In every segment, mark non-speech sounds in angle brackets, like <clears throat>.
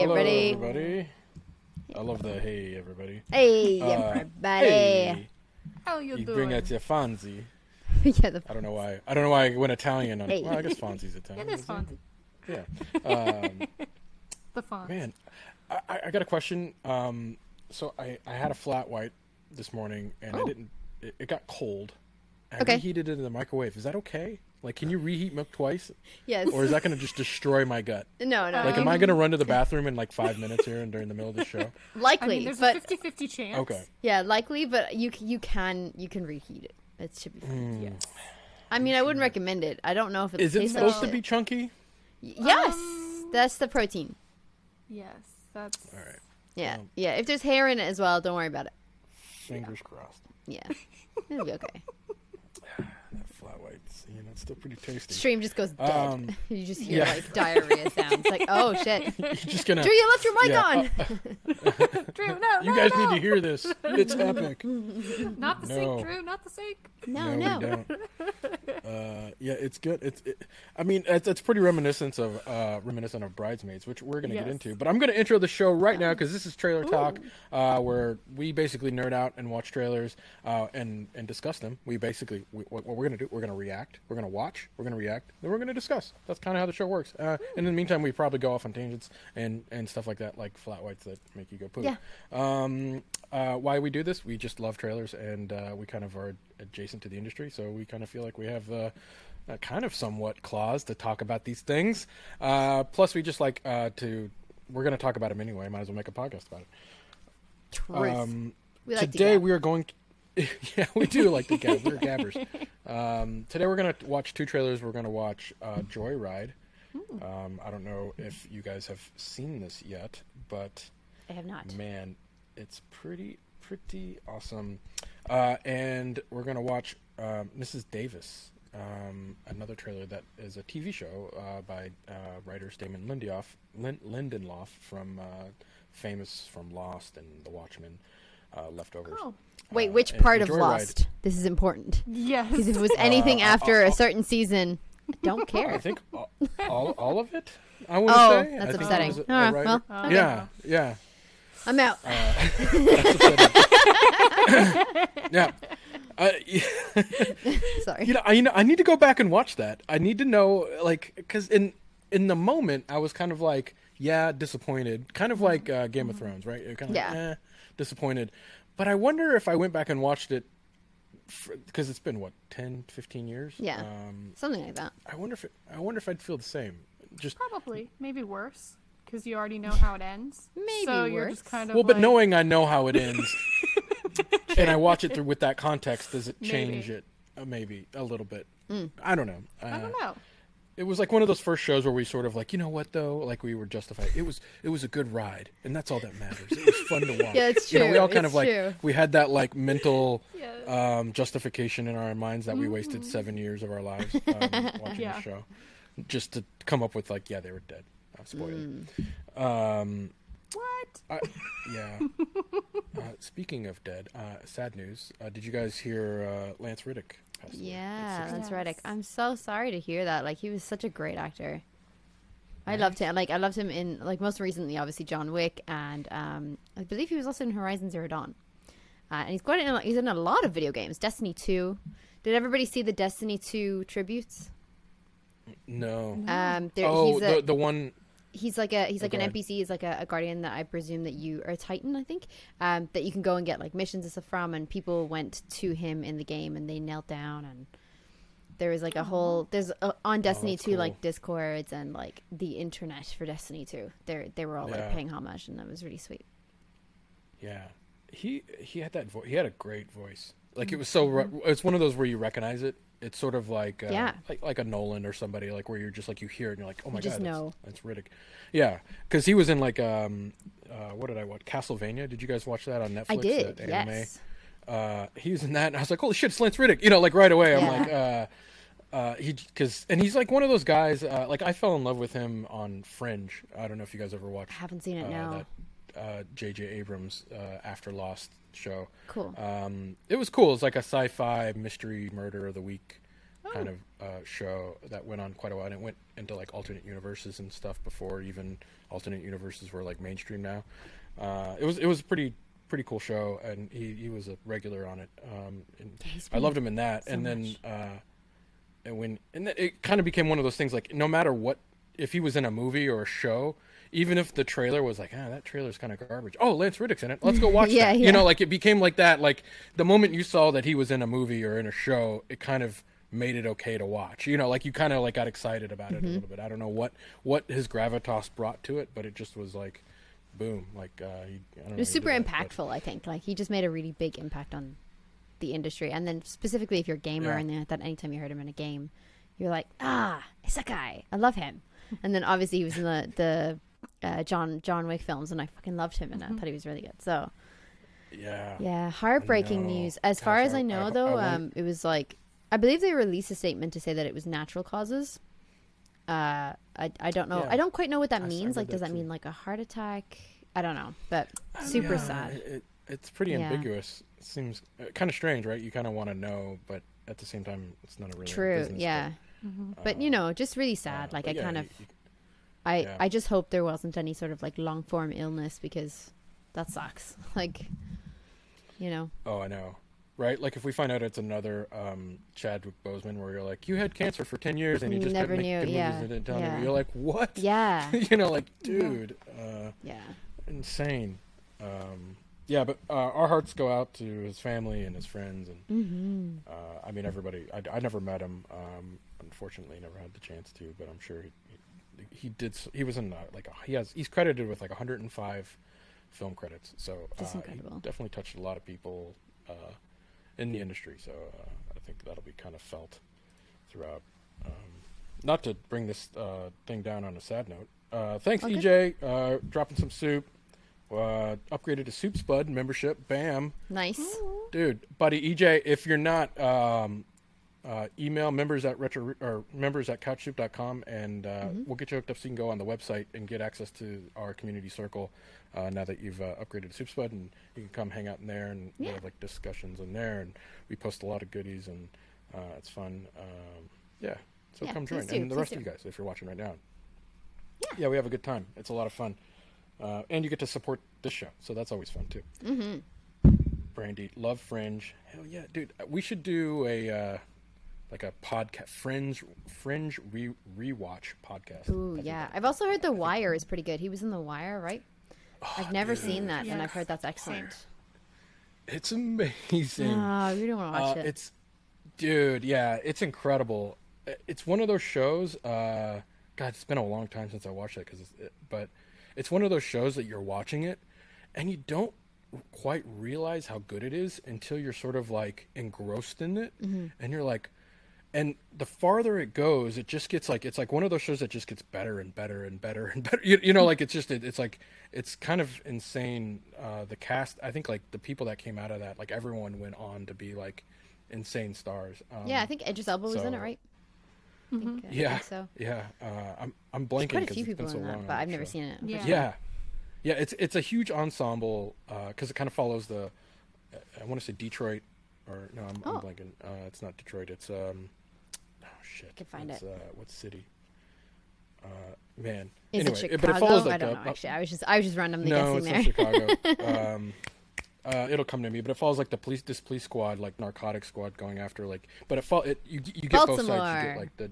Hello, everybody. everybody. I love the hey, everybody. Hey, Uh, everybody. Hey. How you You doing? bring that to Fonzie. <laughs> yeah, the, I don't know why. I don't know why I went Italian on Hey. Well, I guess Fonzie's Italian. It is isn't. Yeah. Um, <laughs> The fun. man, I- I, I got a question. Um, so I, I had a flat white this morning, and I Oh. didn't. It, it got cold. I Okay. reheated it in the microwave. Is that okay? Like, can you reheat milk twice, yes. or is that going to just destroy my gut? <laughs> no, no. Like, you- am I going to run to the bathroom in like five minutes here and during the middle of the show? <laughs> I likely, mean, there's but a 50-50 chance. Okay. yeah, likely, but you you can you can reheat it. It should be fine. Yes. I mean, I wouldn't recommend it. I don't know if it Is it supposed like to be chunky? Y- Yes, Um, that's the protein. Yes, that's. All right. Yeah, Um, yeah. If there's hair in it as well, don't worry about it. Fingers crossed. Yeah, <laughs> it'll be okay. That flat you know, it's still pretty tasty. Stream just goes dead. Um, <laughs> you just hear yeah. like diarrhea sounds. Like, oh <laughs> shit, You're just gonna. Drew, you left your mic Yeah, on. <laughs> Drew, no, You no, guys no. need to hear this. It's epic. Not the No. sink, Drew. Not the sink. no, we no. don't. Uh, yeah, it's good. It's. It, I mean, it's, it's pretty reminiscent of uh, reminiscent of Bridesmaids, which we're gonna get into. But I'm gonna intro the show right now because this is trailer talk, uh, where we basically nerd out and watch trailers uh, and and discuss them. We basically we, what, what we're gonna do, we're gonna react, we're gonna watch, we're gonna react, then we're gonna discuss. That's kind of how the show works. Uh, and in the meantime, we probably go off on tangents and and stuff like that, like flat whites that make you go poop. Yeah. Um, uh, why we do this? We just love trailers, and uh, we kind of are adjacent to the industry, so we kind of feel like we have uh, a kind of somewhat clause to talk about these things. Uh, plus, we just like uh, to. We're going to talk about them anyway. Might as well make a podcast about it. Truth. Um, we like today to we are going. To, <laughs> yeah, we do like the gab. We're gabbers. Um, today we're going to watch two trailers. We're going to watch uh, Joyride. Um, I don't know if you guys have seen this yet, but I have not. man, it's pretty pretty awesome. Uh, and we're gonna watch um, Mrs. Davis, um, another trailer that is a TV show uh, by uh, writer Damon Lindelof, Lin- Lindelof from uh, famous from Lost and The Watchmen, uh, Leftovers. Oh, Wait, Uh, which and part of Joyride- Lost? This is important. yes. Because if it was anything Uh, after uh, a certain season, I don't <laughs> care. I think all, all, all of it. I want Oh, say. I that's think upsetting. was a- a Alright, well, Oh, okay. yeah, yeah. I'm out. Uh, <laughs> that's upsetting. <laughs> yeah. Uh, Sorry. you know, I, you know, I need to go back and watch that. I need to know, like, because in in the moment, I was kind of like, yeah, disappointed, kind of like uh, Game of Thrones, right? Kind of Yeah. like, eh, disappointed. But I wonder if I went back and watched it because it's been what 10, 15 years. Yeah. Um, Something like that. I wonder if it, I wonder if I'd feel the same. Just Probably, maybe worse, because you already know how it ends. <laughs> Maybe so you're worse. just kind of well, but like, knowing I know how it ends, <laughs> and I watch it through with that context, does it Maybe. change it? Uh, maybe a little bit. I don't know. Uh, I don't know. It was like one of those first shows where we sort of like, you know what though, like we were justified. It was it was a good ride, and that's all that matters. It was fun to watch. <laughs> Yeah, it's You know, we all kind it's of like true. we had that like mental Yes. um, justification in our minds that we wasted Mm-hmm. seven years of our lives um, <laughs> watching Yeah. the show, just to come up with like, yeah, they were dead. Spoiled. Mm. Um, What? I, yeah. <laughs> uh, speaking of dead, uh, sad news. Uh, did you guys hear uh, Lance Reddick? Passed away Yeah, 60? that's Reddick. I'm so sorry to hear that. Like he was such a great actor. I loved him. Like I loved him in like most recently, obviously John Wick, and um, I believe he was also in Horizon Zero Dawn. Uh, and he's quite in. a- He's in a lot of video games. Destiny Two. Did everybody see the Destiny Two tributes? No. Um, there, Oh, he's a, the the one. He's like a he's like Okay. an NPC. He's like a, a guardian that I presume that you are a Titan, I think, um, that you can go and get like missions and stuff from. And people went to him in the game and they knelt down and there was like a whole there's a, on oh, Destiny that's two cool. like discords and like the internet for Destiny two. They they were all Yeah. like paying homage and that was really sweet. Yeah, he he had that voice. He had a great voice. Like it mm-hmm. was so. Re- mm-hmm. it's one of those where you recognize it. It's sort of like uh. Yeah. like like a Nolan or somebody like where you're just like you hear it and you're like oh my just god know. that's, that's Reddick. Yeah, because he was in like um uh, what did I watch Castlevania? Did you guys watch that on Netflix? I did, that anime? yes. uh, he was in that, and I was like, "Holy shit, it's Lance Reddick!" You know, like right away. I'm like, uh, uh, he because and he's like one of those guys. Uh, like I fell in love with him on Fringe. I don't know if you guys ever watched. I haven't seen it uh, now. That uh, J.J. Abrams uh, After Lost show. Cool. Um, it was cool. It's like a sci-fi mystery murder of the week Oh. kind of uh, show that went on quite a while. And it went into like alternate universes and stuff before even alternate universes were like mainstream now. Uh, it was it was a pretty pretty cool show, and he, he was a regular on it. Um, and I loved him in that. so and then uh, and when and then it kind of became one of those things like no matter what if he was in a movie or a show even if the trailer was like ah that trailer's kind of garbage oh lance reddick's in it let's go <laughs> watch Yeah, that yeah. you know like it became like that like the moment you saw that he was in a movie or in a show it kind of made it okay to watch you know like you kind of like got excited about Mm-hmm. it a little bit i don't know what what his gravitas brought to it but it just was like boom like uh he, I don't It was super did that, impactful, I think. Like he just made a really big impact on the industry, and then specifically if you're a gamer Yeah. and then that anytime you heard him in a game, you're like, ah, it's that guy. I love him. and then obviously he was in the the uh, John John Wick films, and I fucking loved him, and I thought he was really good. So yeah yeah, heartbreaking news. As far as I I- know, I- though, I want- um, it was like I believe they released a statement to say that it was natural causes. Uh, I I don't know. Yeah. I don't quite know what that I s- I means. read Like, does that that too. mean like a heart attack? I don't know, but super Yeah, sad. It, it- it's pretty Yeah. ambiguous. It seems kind of strange, right? You kind of want to know, but at the same time, it's not a really True. business, yeah. But you know, just really sad. uh, like I yeah, kind of, you- you- I yeah. I just hope there wasn't any sort of like long form illness because that sucks. <laughs> Like, you know, Oh, I know. Right? Like if we find out it's another um, Chadwick Boseman, where you're like, you had cancer for ten years and you just never knew, yeah, and didn't tell yeah. You're like, what? yeah, <laughs> you know, like, dude, uh, yeah. insane. Um, yeah, but uh, our hearts go out to his family and his friends, and Mm-hmm. uh, I mean everybody. I, I never met him. Um, unfortunately, never had the chance to, but I'm sure he he, he did. s- He was in uh, like a, he has he's credited with like 105 film credits. So That's uh, incredible. He definitely touched a lot of people uh, in the industry. So uh, I think that'll be kind of felt throughout. Um, not to bring this uh, thing down on a sad note. Uh, thanks, Okay. EJ, uh, dropping some soup. Uh, upgraded to Soup Spud membership. Bam Nice. dude buddy ej if you're not um uh, email members at retro or members at couchsoup.com and uh, we'll get you hooked up so you can go on the website and get access to our community circle uh, now that you've uh, upgraded to SoupSpud and you can come hang out in there and we have like discussions in there and we post a lot of goodies and uh, it's fun um, yeah so Yeah, come join do, and the rest of you guys if you're watching right now. Yeah. Yeah we have a good time it's a lot of fun uh, and you get to support this show so that's always fun too. Brandy, love Fringe. Hell yeah, dude. We should do a uh, like a podcast, Fringe, Fringe re- rewatch podcast. Ooh, yeah. I've also heard The Wire is pretty good. He was in The Wire, right? I've never seen that, and I've heard that's excellent. It's amazing. Ah, I really want to watch Uh, it. It's, dude, yeah, it's incredible. It's one of those shows. Uh, God, it's been a long time since I watched it, because, it, but it's one of those shows that you're watching it, and you don't quite realize how good it is until you're sort of like engrossed in it, Mm-hmm. and you're like, and the farther it goes, it just gets like it's like one of those shows that just gets better and better and better and <laughs> better. You, you know, like it's just it, it's like it's kind of insane. Uh, the cast, I think, like the people that came out of that, like everyone went on to be like insane stars. Um, yeah, I think Idris Elba was in it, so- right? I think, uh, I yeah, think so. yeah. Uh, I'm I'm There's blanking quite a because few it's people been so in long. that, on but I've never show. seen it. Yeah. Yeah, yeah. It's it's a huge ensemble because it kind of follows the. I want to say Detroit, or no, I'm, I'm Oh. blanking. Uh, it's not Detroit. It's um. Shit! can find it's, it. Uh, what city? Uh, man. Is anyway, it but Chicago? it follows like I don't a, know. Actually, I was just I was just randomly no, guessing there. Chicago. <laughs> um, uh, it'll come to me, but it follows like the police, this police squad, like narcotic squad, going after like. But it fall it you you get both sides. You Baltimore. get like the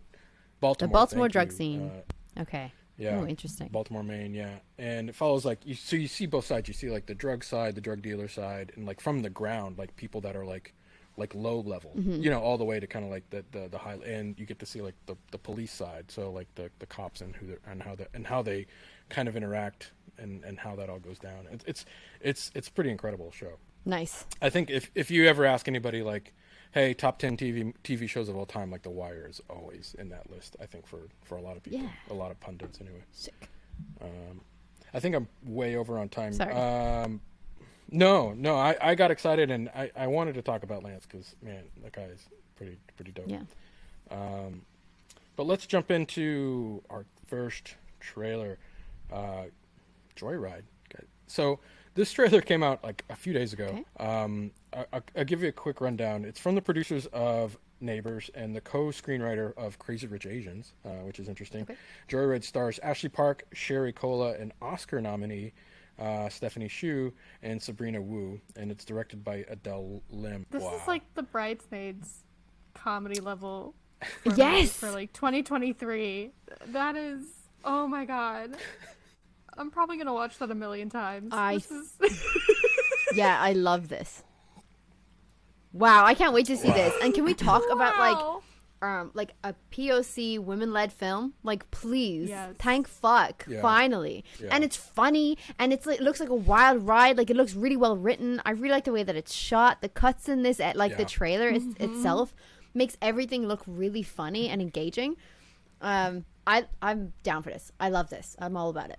Baltimore, Baltimore drug you. scene. Uh, okay. yeah. Oh, interesting. Baltimore, Maine, yeah. And it follows like you so you see both sides. You see like the drug side, the drug dealer side, and like from the ground, like people that are like like low level, Mm-hmm. you know, all the way to kind of like the, the the high and you get to see like the the police side, so like the the cops and who and how they and how they kind of interact and and how that all goes down. It's it's it's it's a pretty incredible show. Nice. I think if if you ever ask anybody like, hey, top ten TV TV shows of all time, like The Wire is always in that list. I think for for a lot of people, Yeah. a lot of pundits anyway. Sick. Um, I think I'm way over on time. Sorry. Um, no, no, I, I got excited and I, I wanted to talk about Lance because man, that guy is pretty pretty dope. Yeah. Um, but let's jump into our first trailer, uh, Joyride. So this trailer came out like a few days ago. Okay. Um, I, I, I'll give you a quick rundown. It's from the producers of Neighbors and the co-screenwriter of Crazy Rich Asians, uh, which is interesting. Okay. Joyride stars Ashley Park, Sherry Cola, and Oscar nominee uh, Stephanie Hsu, and Sabrina Wu, and it's directed by Adele Lim. This wow. is like the Bridesmaids comedy level. <laughs> For me Yes! For like 2023. That is. Oh my god. I'm probably gonna watch that a million times. I This is. <laughs> <laughs> Yeah, I love this. Wow, I can't wait to see this. And can we talk about like Wow. Um like a POC women led film? Like please. Yes. Thank fuck. Yeah. Finally. Yeah. And it's funny and it's like it looks like a wild ride. Like it looks really well written. I really like the way that it's shot. The cuts in this at like the Yeah. trailer is, itself makes everything look really funny and engaging. Um I I'm down for this. I love this. I'm all about it.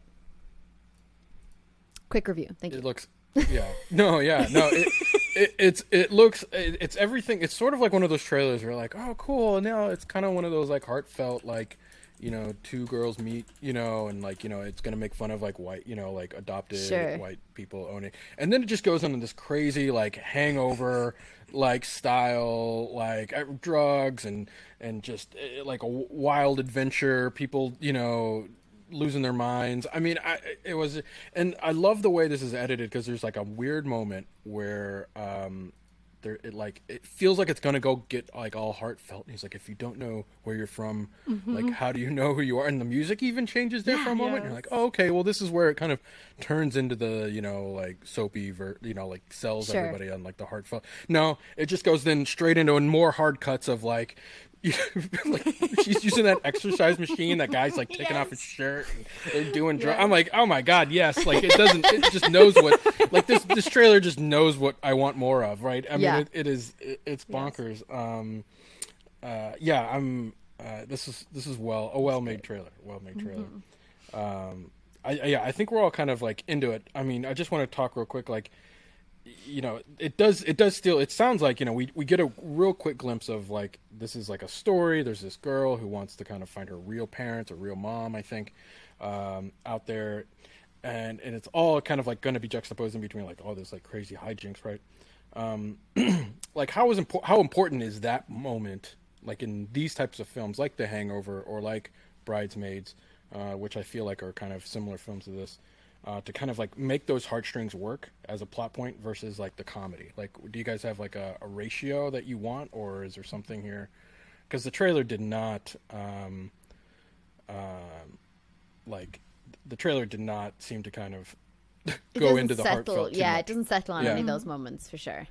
Quick review. Thank you. It looks, yeah, no, yeah, no. It, <laughs> it it's it looks it, it's everything. It's sort of like one of those trailers where you're like, oh, cool. Now it's kind of one of those like heartfelt, like you know, two girls meet, you know, and like you know, it's gonna make fun of like white, you know, like adopted Sure. white people owning, and then it just goes into this crazy like hangover like style like uh, drugs and and just uh, like a wild adventure people you know losing their minds. I mean, I it was, and I love the way this is edited because there's like a weird moment where um, there it like it feels like it's gonna go get like all heartfelt. And he's like, if you don't know where you're from, like how do you know who you are? And the music even changes there for a moment. And you're like, oh, okay, well this is where it kind of turns into the you know like soapy, ver- you know, like sells Sure. everybody on like the heartfelt. No, it just goes then straight into and more hard cuts of like. <laughs> like she's using that exercise machine. That guy's like taking off his shirt. And they're doing drugs. I'm like, oh my god, yes. Like it doesn't. It just knows what. Like this. This trailer just knows what I want more of. Right. I mean, Yeah. it, it is. It, it's bonkers. Um. Uh. Yeah. I'm. Uh. This is. This is well. A well made trailer. Well made trailer. Um. I, I- yeah. I think we're all kind of like into it. I mean, I just want to talk real quick. Like you know it does it does still it sounds like you know we we get a real quick glimpse of like this is like a story. There's this girl who wants to kind of find her real parents or real mom i think um out there. And and it's all kind of like going to be juxtaposed in between like all this like crazy hijinks right? Um <clears throat> like how is impo- how important is that moment like in these types of films like the hangover or like bridesmaids uh, which i feel like are kind of similar films to this uh, to kind of like make those heartstrings work as a plot point versus like the comedy like do you guys have like a, a ratio that you want or is there something here because the trailer did not um, um, like the trailer did not seem to kind of <laughs> go into the settle. heartfelt Yeah, much. it doesn't settle on Yeah. any of those moments for sure.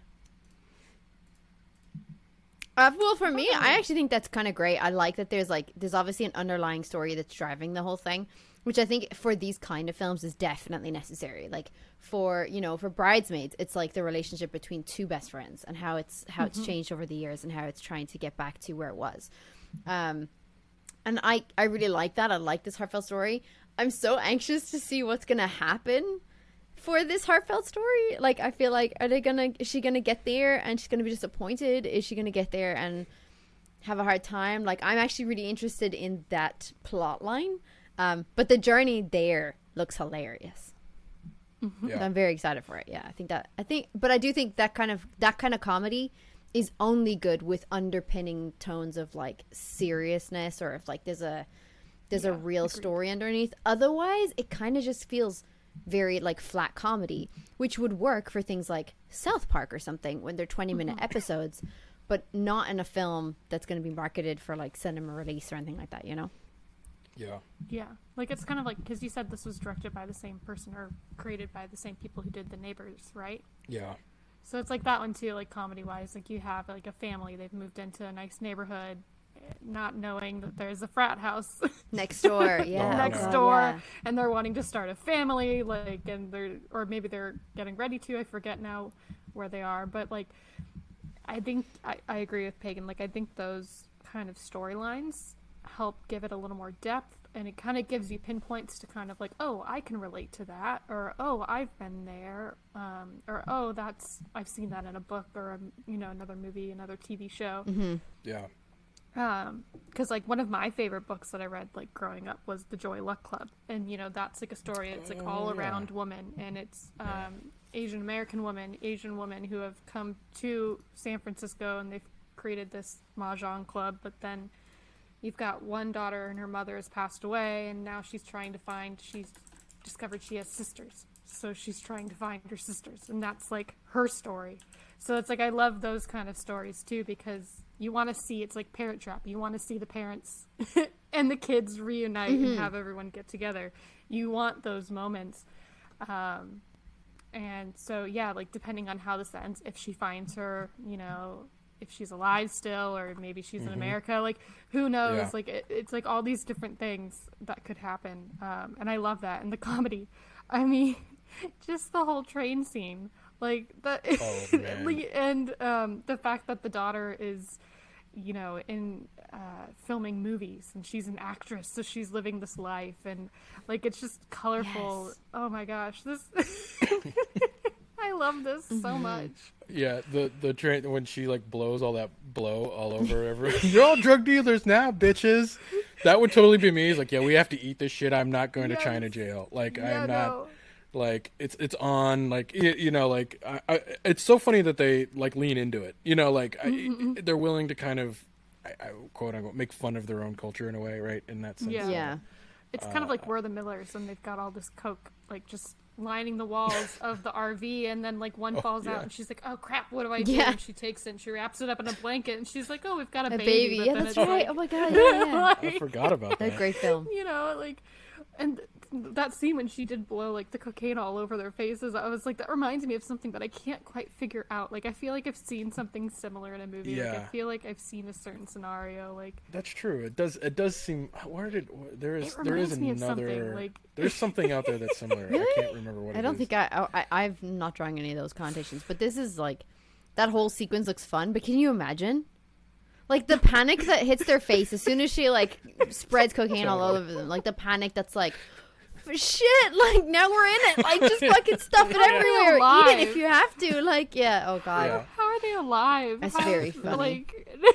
Uh, well, for me, I actually think that's kind of great. I like that there's like there's obviously an underlying story that's driving the whole thing, which I think for these kind of films is definitely necessary. Like for you know for bridesmaids, it's like the relationship between two best friends and how it's how it's changed over the years and how it's trying to get back to where it was. Um, and I I really like that. I like this heartfelt story. I'm so anxious to see what's gonna happen for this heartfelt story. Like I feel like are they gonna is she gonna get there and she's gonna be disappointed? Is she gonna get there and have a hard time? Like I'm actually really interested in that plot line. Um, but the journey there looks hilarious. Yeah. I'm very excited for it. Yeah, I think that I think, but I do think that kind of that kind of comedy is only good with underpinning tones of like seriousness or if like there's a there's a real story underneath. Otherwise, it kind of just feels very like flat comedy, which would work for things like South Park or something when they're 20 minute mm-hmm. episodes, but not in a film that's going to be marketed for like cinema release or anything like that, you know? Yeah. Yeah, like it's kind of like because you said this was directed by the same person or created by the same people who did The Neighbors, right? Yeah. So it's like that one too, like comedy wise. Like you have like a family, they've moved into a nice neighborhood, not knowing that there's a frat house <laughs> Next door, <laughs> yeah. next God, door, yeah. and they're wanting to start a family, like, and they're or maybe they're getting ready to. I forget now where they are, but like, I think I, I agree with Pagan. Like, I think those kind of storylines help give it a little more depth and it kind of gives you pinpoints to kind of like oh i can relate to that or oh i've been there um, or oh that's i've seen that in a book or a, you know another movie another tv show Yeah. Um because like one of my favorite books that i read like growing up was the joy luck club. And you know that's like a story. It's like all around woman. And it's um asian american woman asian women who have come to san francisco and they've created this mahjong club. But then you've got one daughter and her mother has passed away. And now she's trying to find she's discovered she has sisters. So she's trying to find her sisters. And that's like her story. So it's like i love those kind of stories too because you want to see it's like parent trap. You want to see the parents <laughs> and the kids reunite and have everyone get together. You want those moments. Um, and so yeah like depending on how this ends if she finds her you know if she's alive still or maybe she's in america like who knows? Yeah. like it, it's like all these different things that could happen. Um, and i love that. And the comedy. <laughs> I mean just the whole train scene. Like that Oh, <laughs> and um, the fact that the daughter is you know in uh, filming movies and she's an actress so she's living this life and like it's just colorful Yes. oh my gosh this <laughs> i love this so much Yeah, the the train when she like blows all that blow all over <laughs> everyone. <laughs> You're all drug dealers now, bitches. That would totally be me. He's like, yeah, we have to eat this shit. I'm not going Yes. to China jail. Like yeah, I'm not. no. Like it's it's on. Like you, you know, like I, I, it's so funny that they like lean into it. You know, like Mm-hmm, I, they're willing to kind of, I, I, quote unquote, make fun of their own culture in a way, right? In that sense. Yeah. Yeah. It's kind of like we're the Millers, and they've got all this coke, like just lining the walls of the RV, and then like one falls yeah. out, and she's like, "Oh crap, what do I do?" Yeah. And she takes it, and she wraps it up in a blanket, and she's like, "Oh, we've got a, A baby." baby. Yeah, that's right. like- Oh my god. Yeah, yeah. <laughs> I forgot about A that. great film. you know, like, and that scene when she did blow like the cocaine all over their faces, I was like, that reminds me of something, but I can't quite figure out. Like, I feel like I've seen something similar in a movie. Like, I feel like I've seen a certain scenario. Like, That's true. It does. It does seem. Where did there is It there is reminds me of another. something, like- <laughs> There's something out there that's similar. I can't remember what. I it don't is. think I, I I'm not drawing any of those connotations, but this is like that whole sequence looks fun. But can you imagine, like the panic that hits their face as soon as she like spreads cocaine all over them, like the panic that's like. Shit! <laughs> Like now we're in it. Like just <laughs> fucking stuff it How are everywhere. Eat it if you have to. Like yeah. Oh god. Yeah. how are they alive? That's How- very funny. Like, <laughs>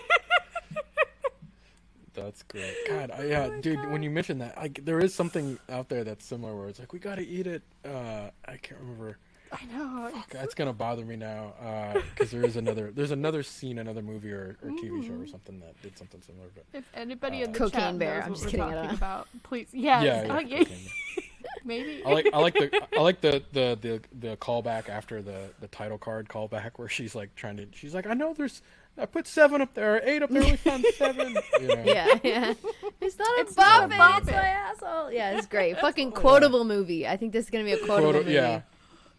That's great. God, I, yeah, dude. When you mentioned that, like, there is something out there that's similar where it's like we gotta eat it. Uh, I can't remember. I know. That's gonna bother me now uh, because there is another. There's another scene, another movie or, or TV show or mm-hmm. something that did something similar. But If anybody uh, in the Cocaine chat Bear, knows I'm what just we're kidding, I talking don't- about, please, yes, yeah, yeah, yeah, okay. <laughs> maybe. I like I like the I like the the the the callback after the the title card callback <laughs> where she's like trying to she's like I know there's I put seven up there eight up there we found <laughs> seven you know Yeah, yeah. It's not a It's not bobbin, a it's my asshole. Yeah, it's great. Fucking quotable movie. I think this is gonna be a quotable Quote- movie. yeah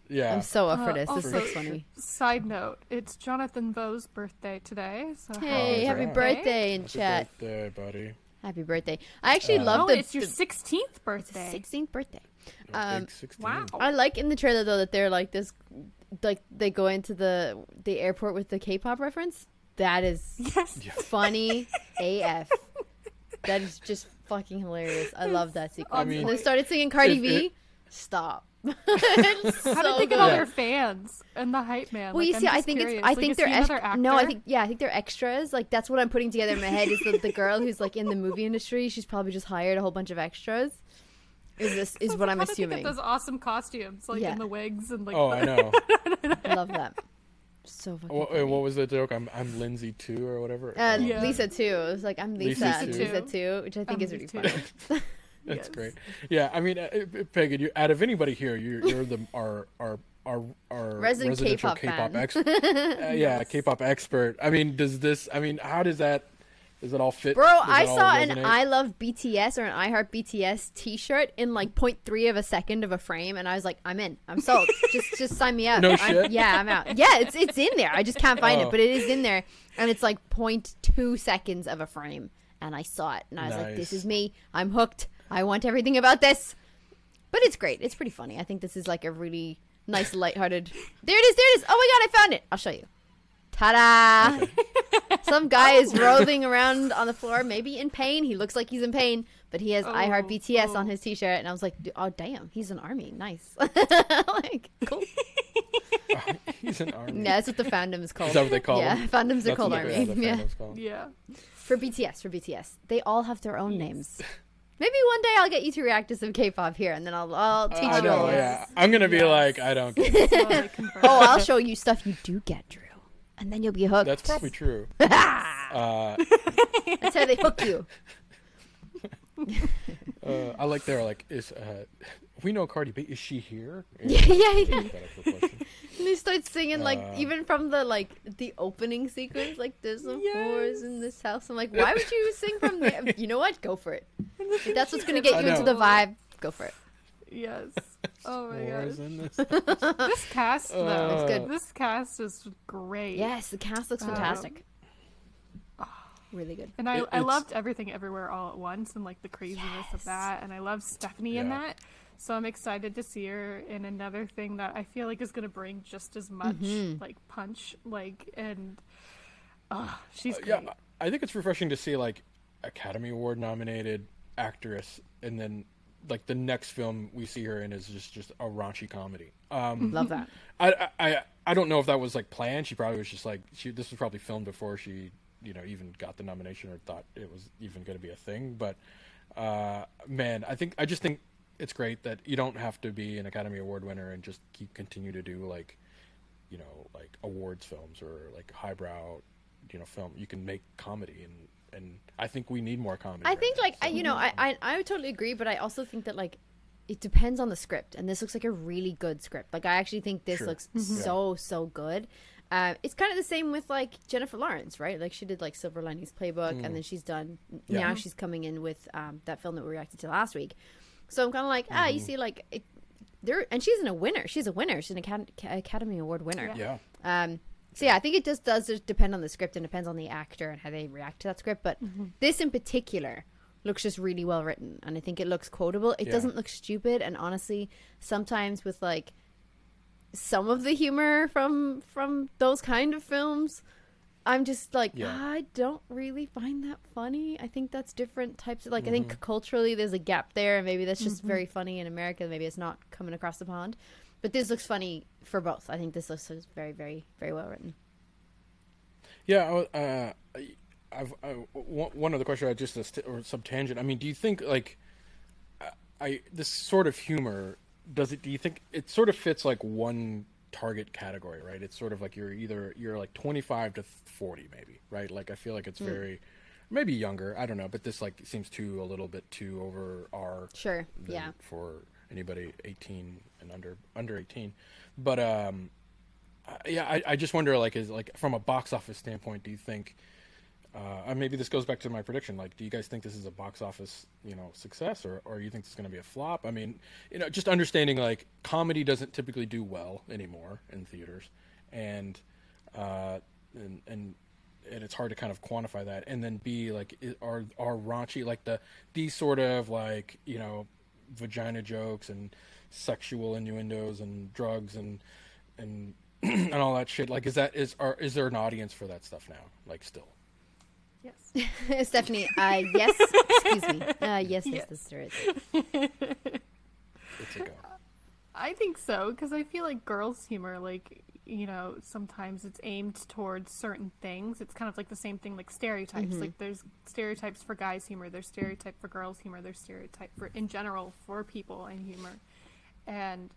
Yeah. I'm so up for this. This Also, looks funny. Side note: It's Jonathan Bo's birthday today. So Hey, happy right. birthday in chat. Happy chat. birthday, buddy. Happy birthday. I actually Uh, love Oh, the, it's your 16th birthday. 16th birthday. Um, Wow. I like in the trailer though that they're like this, like they go into the the airport with the K-pop reference. That is Yes. <laughs> funny AF. That is just fucking hilarious. I love that <laughs> sequence. I mean, and they started singing Cardi if B. it- Stop. It's How so did they get all their fans and the hype man? Well, Like, you I'm see, I think curious. it's. I Like, think they're he ex- no. I think yeah. I think they're extras. Like that's what I'm putting together in my head. Is the, the girl who's like in the movie industry? She's probably just hired a whole bunch of extras. Is this is what I'm How did they assuming? get those awesome costumes, like Yeah. in the wigs and like. Oh, the- I know. <laughs> I love that. So fucking. what, funny. what was the joke? I'm I'm Lindsay too or whatever. Uh, Oh, Yeah. Lisa too. It was like I'm Lisa, Lisa too. Lisa too, which I think I'm is really funny. <laughs> too. That's Yes. great. Yeah, I mean, uh, Pagan, you out of anybody here, you're you're the our our our our Resident residential K-pop fan. expert. <laughs> Uh, yeah, K-pop expert. I mean, does this? I mean, how does that? Does it all fit? Bro, Does I saw an? I love BTS or an I Heart BTS T-shirt in like 0.3 of a second of a frame, and I was like, I'm in, I'm sold. <laughs> just just sign me up. No I'm- shit? Yeah, I'm out. Yeah, it's it's in there. I just can't find Oh. it, but it is in there, and it's like 0.2 seconds of a frame, and I saw it, and I was like, this is me. I'm hooked. I want everything about this. But it's great. It's pretty funny. I think this is like a really nice, lighthearted. <laughs> There it is. There it is. Oh my god, I found it. I'll show you. Ta-da! <laughs> Some guy is oh. rolling around on the floor, maybe in pain. He looks like he's in pain, but he has oh, I Heart Oh, BTS on oh. his T-shirt, and I was like, "Oh damn, he's an army. Nice, <laughs> like cool." He's an army. Yeah, that's what the fandom is called. Is that what they call it. yeah, them? fandoms are called army. the Yeah, called. Yeah. for BTS, for BTS, they all have their own names. Maybe one day I'll get you to react to some K-pop here, and then I'll I'll teach I you know. all. this. Yeah, I'm gonna be Yes. like, I don't. Get <laughs> <laughs> it. Oh, I'll show you stuff you do get, Drew, and then you'll be hooked. That's probably true. <laughs> uh, That's how they hook you. uh, I like there. Like, is uh, we know Cardi B? Is she here? Yeah, yeah, yeah. That up. And they start singing like Uh, even from the like the opening sequence, like there's some whores in this house. I'm like, why would you <laughs> sing from there? You know what? Go for it. <laughs> If that's what's gonna get you into the vibe. Go for it. Yes. <laughs> Oh my Whores god. this. This cast though. Uh, It's good. This cast is great. Yes, the cast looks Um, fantastic. Really good. And I, It- I loved everything everywhere all at once and like the craziness Yes. of that. And I love Stephanie in that. So I'm excited to see her in another thing that I feel like is gonna bring just as much Mm-hmm. like punch, like and oh, she's great. yeah, I think it's refreshing to see like Academy Award nominated actress, and then like the next film we see her in is just just a raunchy comedy. Um, Love that. I, I I don't know if that was like planned. She probably was just like she. This was probably filmed before she you know even got the nomination or thought it was even going to be a thing. But uh, man, I think I just think it's great that you don't have to be an Academy Award winner and just keep continue to do like you know like awards films or like highbrow you know film. You can make comedy and and I think we need more comedy. I right think now, like I, you know I, I I would totally agree, but I also think that like it depends on the script, and this looks like a really good script. Like I actually think this Sure. looks Mm-hmm. so so good. Uh, it's kind of the same with like Jennifer Lawrence, right? Like she did like Silver Linings Playbook, and then she's done Mm. Yeah. now she's coming in with um, that film that we reacted to last week. So I'm kind of like ah, Mm-hmm. you see like it, there, and she's in a winner. She's a winner. She's an Acad- Academy Award winner. Yeah. yeah. Um, so yeah, I think it just does just depend on the script and depends on the actor and how they react to that script. But this in particular looks just really well written, and I think it looks quotable. It Yeah. doesn't look stupid, and honestly, sometimes with like some of the humor from from those kind of films. I'm just like Yeah. I don't really find that funny. I think that's different types of like I Mm-hmm. think culturally there's a gap there and maybe that's just very funny in America maybe it's not coming across the pond. But this looks funny for both. I think this looks very very very well written. Yeah, I wa- uh, I- I've I, one one other question. I just a st- or sub tangent. I mean, do you think like I, I this sort of humor does it? Do you think it sort of fits like one target category? Right. It's sort of like you're either you're like 25 to 40, maybe. Right. Like I feel like it's very maybe younger. I don't know, but this like seems too a little bit too over our Sure. Yeah. for anybody 18 and under under 18 but um yeah I, I just wonder like is like from a box office standpoint do you think uh, maybe this goes back to my prediction. Like, do you guys think this is a box office, you know, success, or or you think it's going to be a flop? I mean, you know, just understanding like comedy doesn't typically do well anymore in theaters, and uh, and and and it's hard to kind of quantify that. And then B, like, are are raunchy like the these sort of like you know vagina jokes and sexual innuendos and drugs and and <clears throat> and all that shit. Like, is that is are is there an audience for that stuff now? Like, still. Yes. <laughs> Stephanie, uh, yes. Excuse me. Uh, yes, yes, Yes. yes, there is. It's a go. I think so because I feel like girls' humor, like you know, sometimes it's aimed towards certain things. It's kind of like the same thing, like stereotypes. Like there's stereotypes for guys' humor, there's stereotype for girls' humor, there's stereotype for in general for people and humor, and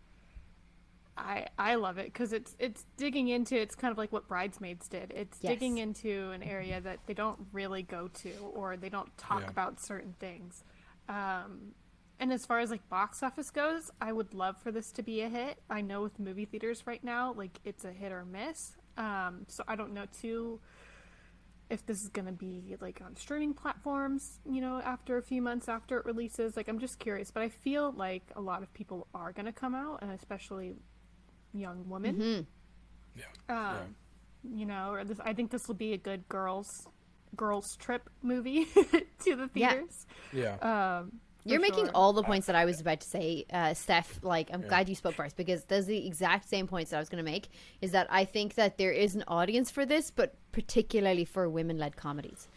I I love it because it's it's digging into it's kind of like what Bridesmaids did. It's Yes. digging into an area that they don't really go to or they don't talk Yeah. about certain things. Um, and as far as like box office goes, I would love for this to be a hit. I know with movie theaters right now, like it's a hit or miss. Um, so I don't know too if this is gonna be like on streaming platforms, you know, after a few months after it releases. Like I'm just curious, but I feel like a lot of people are gonna come out, and especially young women. Yeah. Um, You know, or this, I think this will be a good girls girls trip movie <laughs> to the theaters. Yeah. Um, You're making sure. all the points that I was about to say, uh, Steph. Like, I'm glad you spoke first because those are the exact same points that I was going to make. Is that I think that there is an audience for this, but particularly for women-led comedies.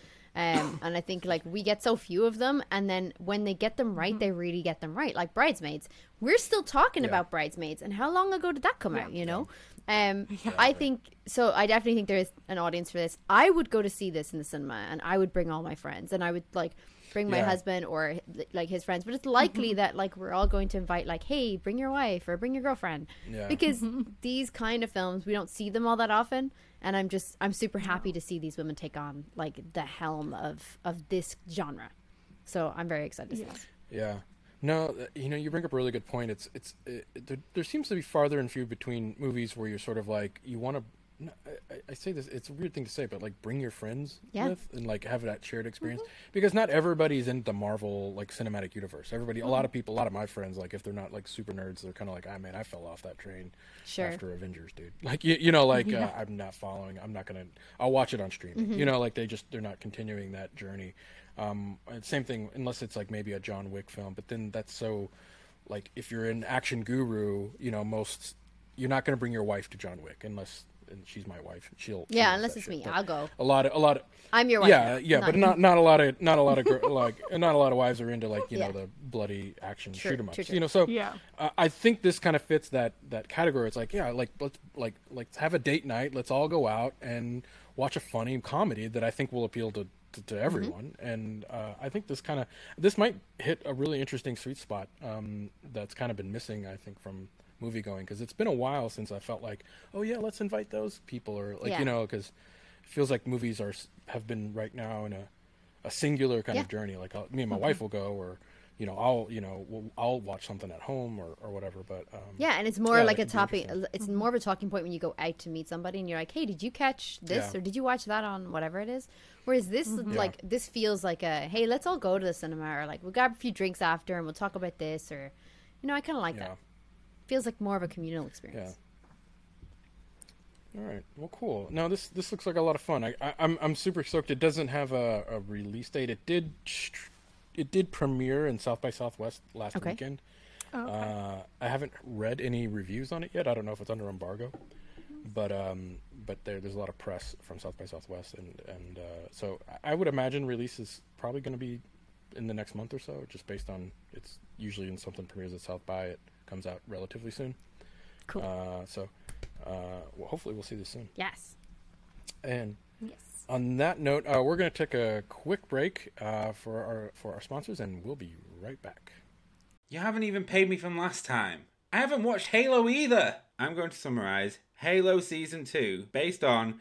Um, and I think like we get so few of them, and then when they get them right, they really get them right. Like Bridesmaids, we're still talking Yeah. about Bridesmaids, and how long ago did that come out? You know, um, I think so. I definitely think there is an audience for this. I would go to see this in the cinema, and I would bring all my friends, and I would like bring my Yeah. husband or like his friends. But it's likely that like we're all going to invite like, hey, bring your wife or bring your girlfriend, Yeah. because <laughs> these kind of films we don't see them all that often. And I'm just I'm super happy to see these women take on like the helm of of this genre. So I'm very excited to see Yeah. this. Yeah. No, uh, you know, you bring up a really good point. It's it's it, there, there seems to be farther and few between movies where you're sort of like you want to. I, I say this; it's a weird thing to say, but like bring your friends Yeah. with and like have that shared experience because not everybody's in the Marvel like cinematic universe. Everybody, a lot of people, a lot of my friends, like if they're not like super nerds, they're kind of like, "Ah, man, I fell off that train Sure. after Avengers, dude." <laughs> Like you, you know, like <laughs> uh, I'm not following. I'm not gonna. I'll watch it on streaming. You know, like they just they're not continuing that journey. Um, same thing, unless it's like maybe a John Wick film, but then that's so, like, if you're an action guru, you know, most you're not going to bring your wife to John Wick unless and she's my wife. She'll Yeah, loves unless it's shit. me, But I'll go. A lot of a lot of I'm your wife. yeah now, yeah, but you. not not a lot of not a lot of gr- <laughs> like not a lot of wives are into like you Yeah. know the bloody action True, shoot 'em ups. true, true. You know, so Yeah. uh, I think this kind of fits that that category. It's like yeah, like let's like let's have a date night. Let's all go out and watch a funny comedy that I think will appeal to to, to everyone. And uh, I think this kind of this might hit a really interesting sweet spot um, that's kind of been missing. I think from movie going because it's been a while since I felt like oh yeah, let's invite those people or like Yeah. you know because it feels like movies are have been right now in a a singular kind of Yeah. Mm-hmm. journey. Like I'll, me and my wife will go, or you know, I'll you know, we'll, I'll watch something at home or, or whatever. But um, Yeah, and it's more Yeah, like a that could be topic. It's more of a talking point when you go out to meet somebody, and you're like, "Hey, did you catch this Yeah. or did you watch that on whatever it is?" Whereas this, like, this feels like a, "Hey, let's all go to the cinema," or like, "We'll grab a few drinks after and we'll talk about this," or, you know, I kind of like yeah, that. Feels like more of a communal experience. yeah. All right. Well, cool. Now this this looks like a lot of fun. I, I I'm I'm super stoked. It doesn't have a, a release date. It did it did premiere in South by Southwest last Okay. weekend. Oh, okay. Uh, I haven't read any reviews on it yet. I don't know if it's under embargo, but um, but there, there's a lot of press from South by Southwest, and and uh, so I- I would imagine release is probably going to be in the next month or so, just based on it's usually when something premieres at South by, it comes out relatively soon. Cool. Uh, so uh, well, hopefully we'll see this soon. yes. And yes. on that note, uh, we're going to take a quick break uh, for our for our sponsors, and we'll be right back. You haven't even paid me from last time. I haven't watched Halo either. I'm going to summarize Halo Season 2 based on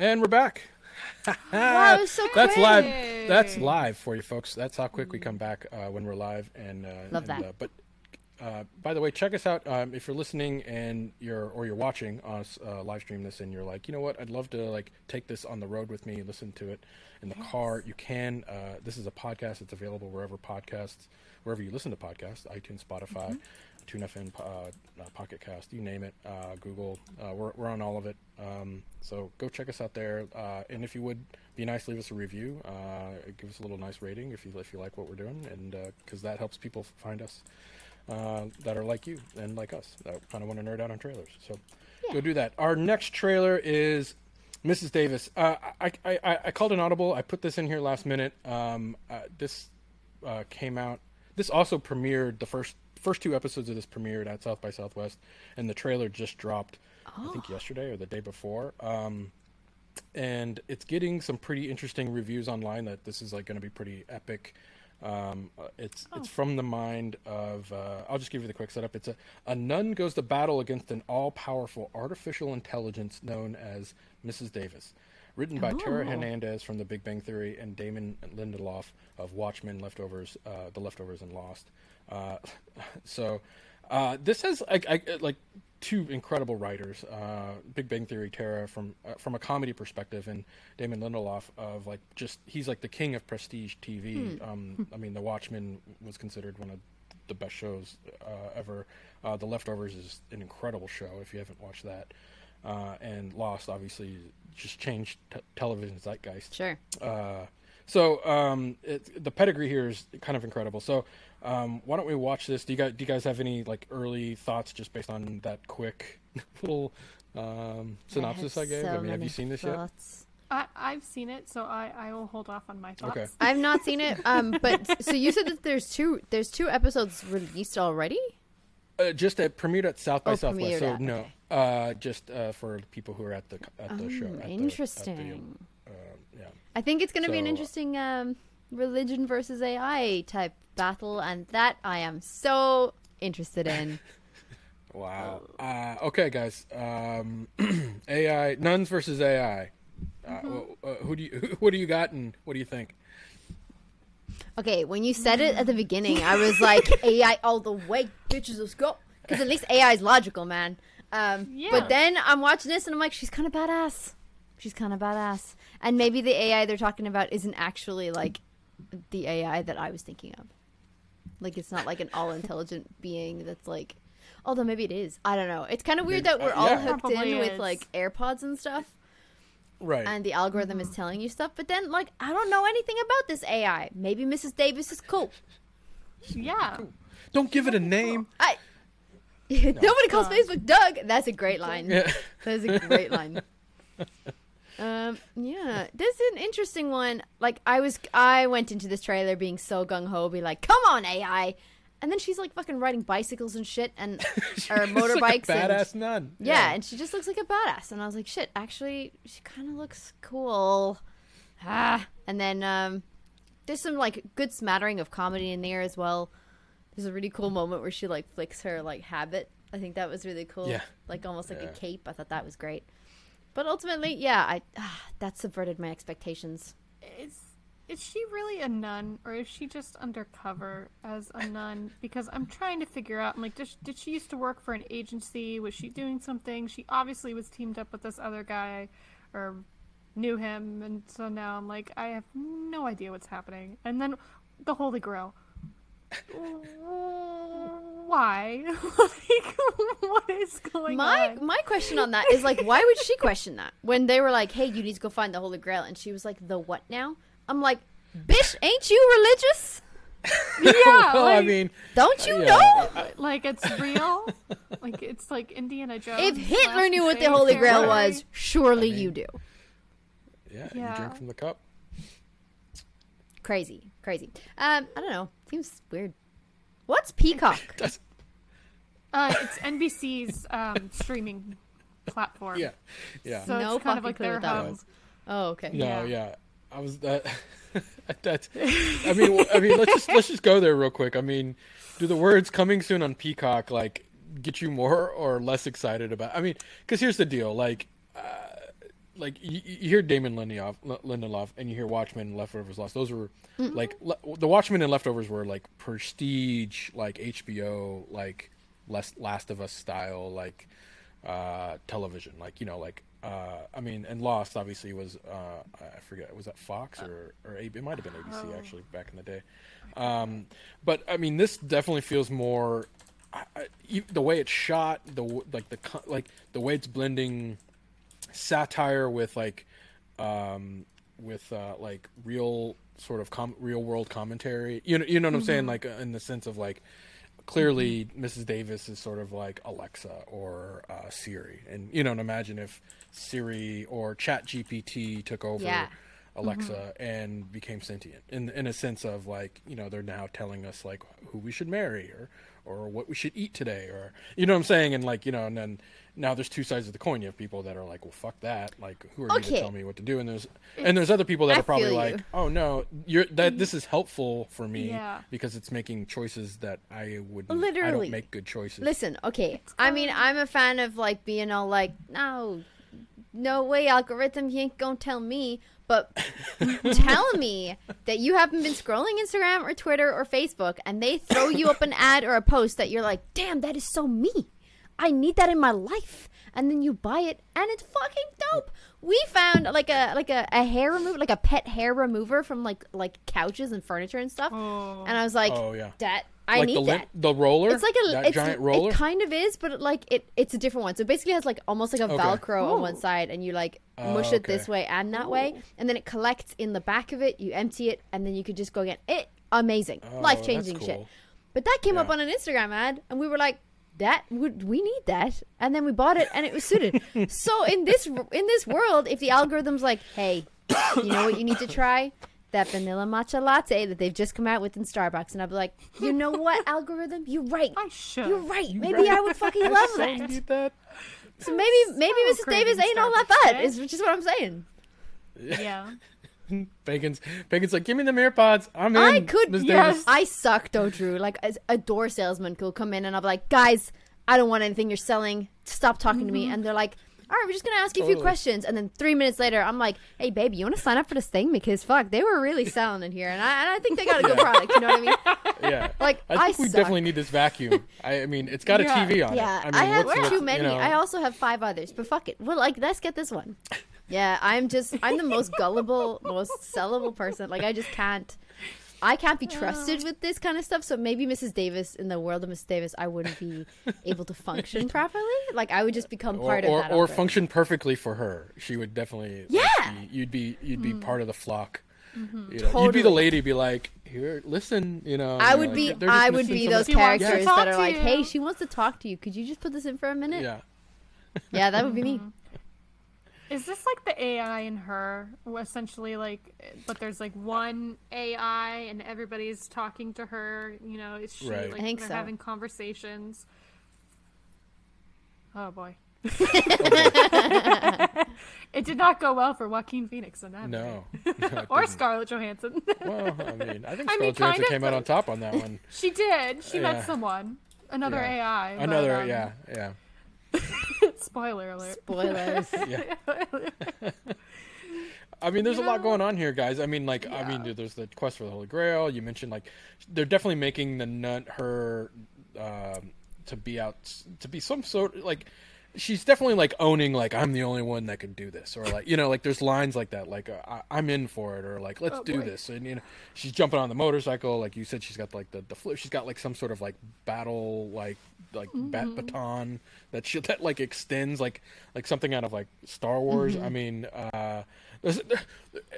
And we're back. <laughs> Wow, was so That's live. That's live for you folks. That's how quick we come back uh, when we're live. And uh, Love and, that. Uh, but uh, by the way, check us out um, if you're listening and you're or you're watching us uh, live stream this, and you're like, you know what, I'd love to like take this on the road with me, listen to it in the car. You can. Uh, this is a podcast. It's available wherever podcasts, wherever you listen to podcasts, iTunes, Spotify. TuneFM, uh, uh, Pocket Cast, you name it, uh, Google. Uh, we're, we're on all of it. Um, so go check us out there. Uh, and if you would be nice, leave us a review. Uh, give us a little nice rating if you if you like what we're doing, and because that helps people find us uh, that are like you and like us that kind of want to nerd out on trailers. So go do that. Our next trailer is Mrs. Davis. Uh, I, I, I, I called an audible. I put this in here last minute. Um, uh, this uh, came out. This also premiered the first first two episodes of this premiered at South by Southwest, and the trailer just dropped. I think yesterday or the day before. Um, and it's getting some pretty interesting reviews online that this is like going to be pretty epic. Um, uh, it's it's from the mind of uh, I'll just give you the quick setup. It's a a nun goes to battle against an all powerful artificial intelligence known as Mrs. Davis. Written by Tara Hernandez from The Big Bang Theory and Damon Lindelof of Watchmen, Leftovers, uh, The Leftovers, and Lost. Uh, <laughs> so uh, this has like, I, like two incredible writers, uh, Big Bang Theory Tara from uh, from a comedy perspective, and Damon Lindelof of like just he's like the king of prestige TV. Um, I mean, The Watchmen was considered one of the best shows uh, ever. Uh, the Leftovers is an incredible show if you haven't watched that. Uh, and Lost obviously just changed t- television zeitgeist. Sure. Uh, so um, it, the pedigree here is kind of incredible. So um, why don't we watch this? Do you guys do you guys have any like early thoughts just based on that quick <laughs> little um, synopsis I, have gave? so I mean, have you seen this yet? thoughts. I, I've seen it, so I, I will hold off on my thoughts. Okay. I've not seen it. Um, <laughs> but so you said that there's two there's two episodes released already. Uh, just at premiered at South by Oh, Southwest. premiered So at- no, okay. uh, just uh, for people who are at the at the show. Oh, at the- at the, interesting. uh, yeah. I think it's going to be an interesting um, religion versus AI type battle, and that I am so interested in. <laughs> Wow. Uh, okay, guys. Um, <clears throat> AI nuns versus AI. Uh, wh- uh, who do you <laughs> what do you got and what do you think? Okay, when you said it at the beginning, I was like, <laughs> AI all the way, bitches, let's go. Because at least AI is logical, man. Um, Yeah. But then I'm watching this and I'm like, she's kind of badass. She's kind of badass. And maybe the AI they're talking about isn't actually like the AI that I was thinking of. Like, it's not like an all intelligent being that's like, although maybe it is. I don't know. It's kind of weird that we're uh, all yeah. hooked Probably in with like AirPods and stuff Right. and the algorithm is telling you stuff, but then like I don't know anything about this AI. Maybe Mrs. Davis is cool. Yeah. Don't give it a name. I <laughs> nobody calls Uh. Facebook Doug. That's a great line. Yeah. That's a great line. <laughs> Um, yeah, this is an interesting one. Like I was, I went into this trailer being so gung ho, be like, "Come on, AI," and then she's like fucking riding bicycles and shit, and <laughs> or motorbikes. like a and, badass nun. yeah, and she just looks like a badass. And I was like, shit, actually, she kind of looks cool. Ah. And then um, there's some like good smattering of comedy in there as well. There's a really cool moment where she like flicks her like habit. I think that was really cool. Yeah. Like almost like Yeah. a cape. I thought that was great. But ultimately, yeah, I ah, that subverted my expectations. It's is she really a nun or is she just undercover as a nun? Because I'm trying to figure out. I'm like, did she, did she used to work for an agency? Was she doing something? She obviously was teamed up with this other guy, or knew him, and so now I'm like, I have no idea what's happening. And then the Holy Grail. <laughs> Why? <laughs> like, what is going My on? my question on that is like, why would she question that when they were like, "Hey, you need to go find the Holy Grail," and she was like, "The what now?" I'm like, "Bitch, ain't you religious? <laughs> <laughs> yeah, well, I mean, Don't you yeah, know?" like it's real. like it's like Indiana Jones. If Hitler knew what the Holy Grail territory. was, surely I mean- you do. yeah, Yeah. you drink from the cup. Crazy, crazy. Um, I don't know. Seems weird. What's Peacock? <laughs> That's Uh, it's NBC's um, streaming platform. yeah, yeah. So No it's kind of like their what hub. was. Oh, okay. No, Yeah. yeah. I was that. <laughs> that's. <laughs> I mean, w- I mean, let's just let's just go there real quick. I mean, do the words "coming soon" on Peacock like get you more or less excited about? I mean, because here's the deal, like. Uh, like you, you hear Damon Lindelof, Lindelof, and you hear Watchmen and Leftovers Lost. Those were like le- the Watchmen and Leftovers were like prestige, like HBO, like less Last of Us style, like uh, television. Like you know, like uh, I mean, and Lost obviously was uh, I forget was that Fox or or A- it might have been ABC actually back in the day. Um, but I mean, this definitely feels more I, I, the way it's shot, the like the like the way it's blending satire with like um with uh like real sort of com- real world commentary. You know you know what i'm saying? Like uh, in the sense of like clearly mrs davis is sort of like alexa or uh, siri. And you know and imagine if siri or chat gpt took over Yeah. alexa and became sentient. In in a sense of like you know they're now telling us like who we should marry or or what we should eat today or you know what i'm saying? And like you know and then now there's two sides of the coin. You have people that are like well fuck that. Like who are you to tell me what to do? And there's and there's other people that I are probably like you. oh no you're that mm-hmm. this is helpful for me Yeah. because it's making choices that i would literally i don't make good choices. Listen, okay. I mean, I'm a fan of like being all like, no, no way, algorithm, you ain't gonna tell me. But <laughs> tell me that you haven't been scrolling Instagram or Twitter or Facebook and they throw you up an ad or a post that you're like, damn, that is so me. I need that in my life. And then you buy it and it's fucking dope. We found like a like a, a hair remover, like a pet hair remover from like like couches and furniture and stuff. Oh. And I was like, Oh, yeah. that I like need the that. the roller It's like a that it's, giant roller It kind of is, but like it it's a different one. So it basically has like almost like a Okay. Velcro on one side, and you like mush it this way and that way, and then it collects in the back of it. You empty it, and then you could just go again. It amazing, Oh, life changing that's shit. But that came up on an Instagram ad, and we were like, "That would we need that?" And then we bought it, and it was suited. <laughs> so in this in this world, if the algorithm's like, "Hey, <coughs> you know what you need to try?" That vanilla matcha latte that they've just come out with in Starbucks, and I'd be like, you know what, <laughs> algorithm, you're right. I should. You're right. Maybe I would <laughs> fucking love so that. need that So maybe maybe Mrs. Davis craving ain't all that Starbucks bad. today. Is just what I'm saying. <laughs> Yeah. Pagan's Pagan's like, give me the mirror pods. I'm in. I could. Ms. yes. Davis. I suck though, Drew. Like a door salesman could come in and I'll be like, guys, I don't want anything you're selling. Stop talking to me. Mm-hmm. And they're like, all right, we're just gonna ask you a few Totally. questions. And then three minutes later, I'm like, hey, baby, you want to sign up for this thing because fuck, they were really <laughs> selling it here, and I, and I think they got a good product. You know what I mean? <laughs> Yeah. Like, I think I we suck. definitely need this vacuum. I, I mean, it's got a TV on Yeah, it. I, I mean, have what's, too what's, many. You know, I also have five others, but fuck it. Well, like, let's get this one. <laughs> Yeah, I'm just, I'm the most gullible, most sellable person. Like, I just can't, I can't be trusted with this kind of stuff. So maybe Mrs. Davis, in the world of Mrs. Davis, I wouldn't be <laughs> able to function properly. Like, I would just become or part of or, that. or algorithm. function perfectly for her. She would definitely. like, Yeah. be- you'd be you'd be hmm. part of the flock. Mm-hmm. You know, You'd be the lady. Be like, here, listen. You know. I would know, be, like, they're just I would be those She wants to characters that are like, you. hey, she wants to talk to you. Could you just put this in for a minute? Yeah. Yeah, that would be me. Mm-hmm. Is this like the AI in her? Essentially, like, but there's like one AI and everybody's talking to her. You know, is she Right. like I think they're so. having conversations? Oh boy. <laughs> it did not go well for Joaquin Phoenix in that No. <laughs> no <laughs> or didn't. Scarlett Johansson. Well, I mean, I think I mean, Scarlett Johansson kind of, came out but- on top on that one. she did. She Yeah. met someone. Another Yeah. AI. but, Another, um, yeah, yeah, <laughs> Spoiler alert. Spoilers. yeah. <laughs> I mean, there's You a lot going on here, guys. I mean, like, I mean, there's the quest for the Holy Grail. You mentioned like they're definitely making the nun her um, to be out to be some sort like she's definitely like owning like I'm the only one that can do this or like you know like there's lines like that like uh, I, I'm in for it or like let's Oh, do boy. this and you know she's jumping on the motorcycle like you said she's got like the the flip she's got like some sort of like battle like like bat baton that she <laughs> that like extends like like something out of like Star Wars. I mean, uh,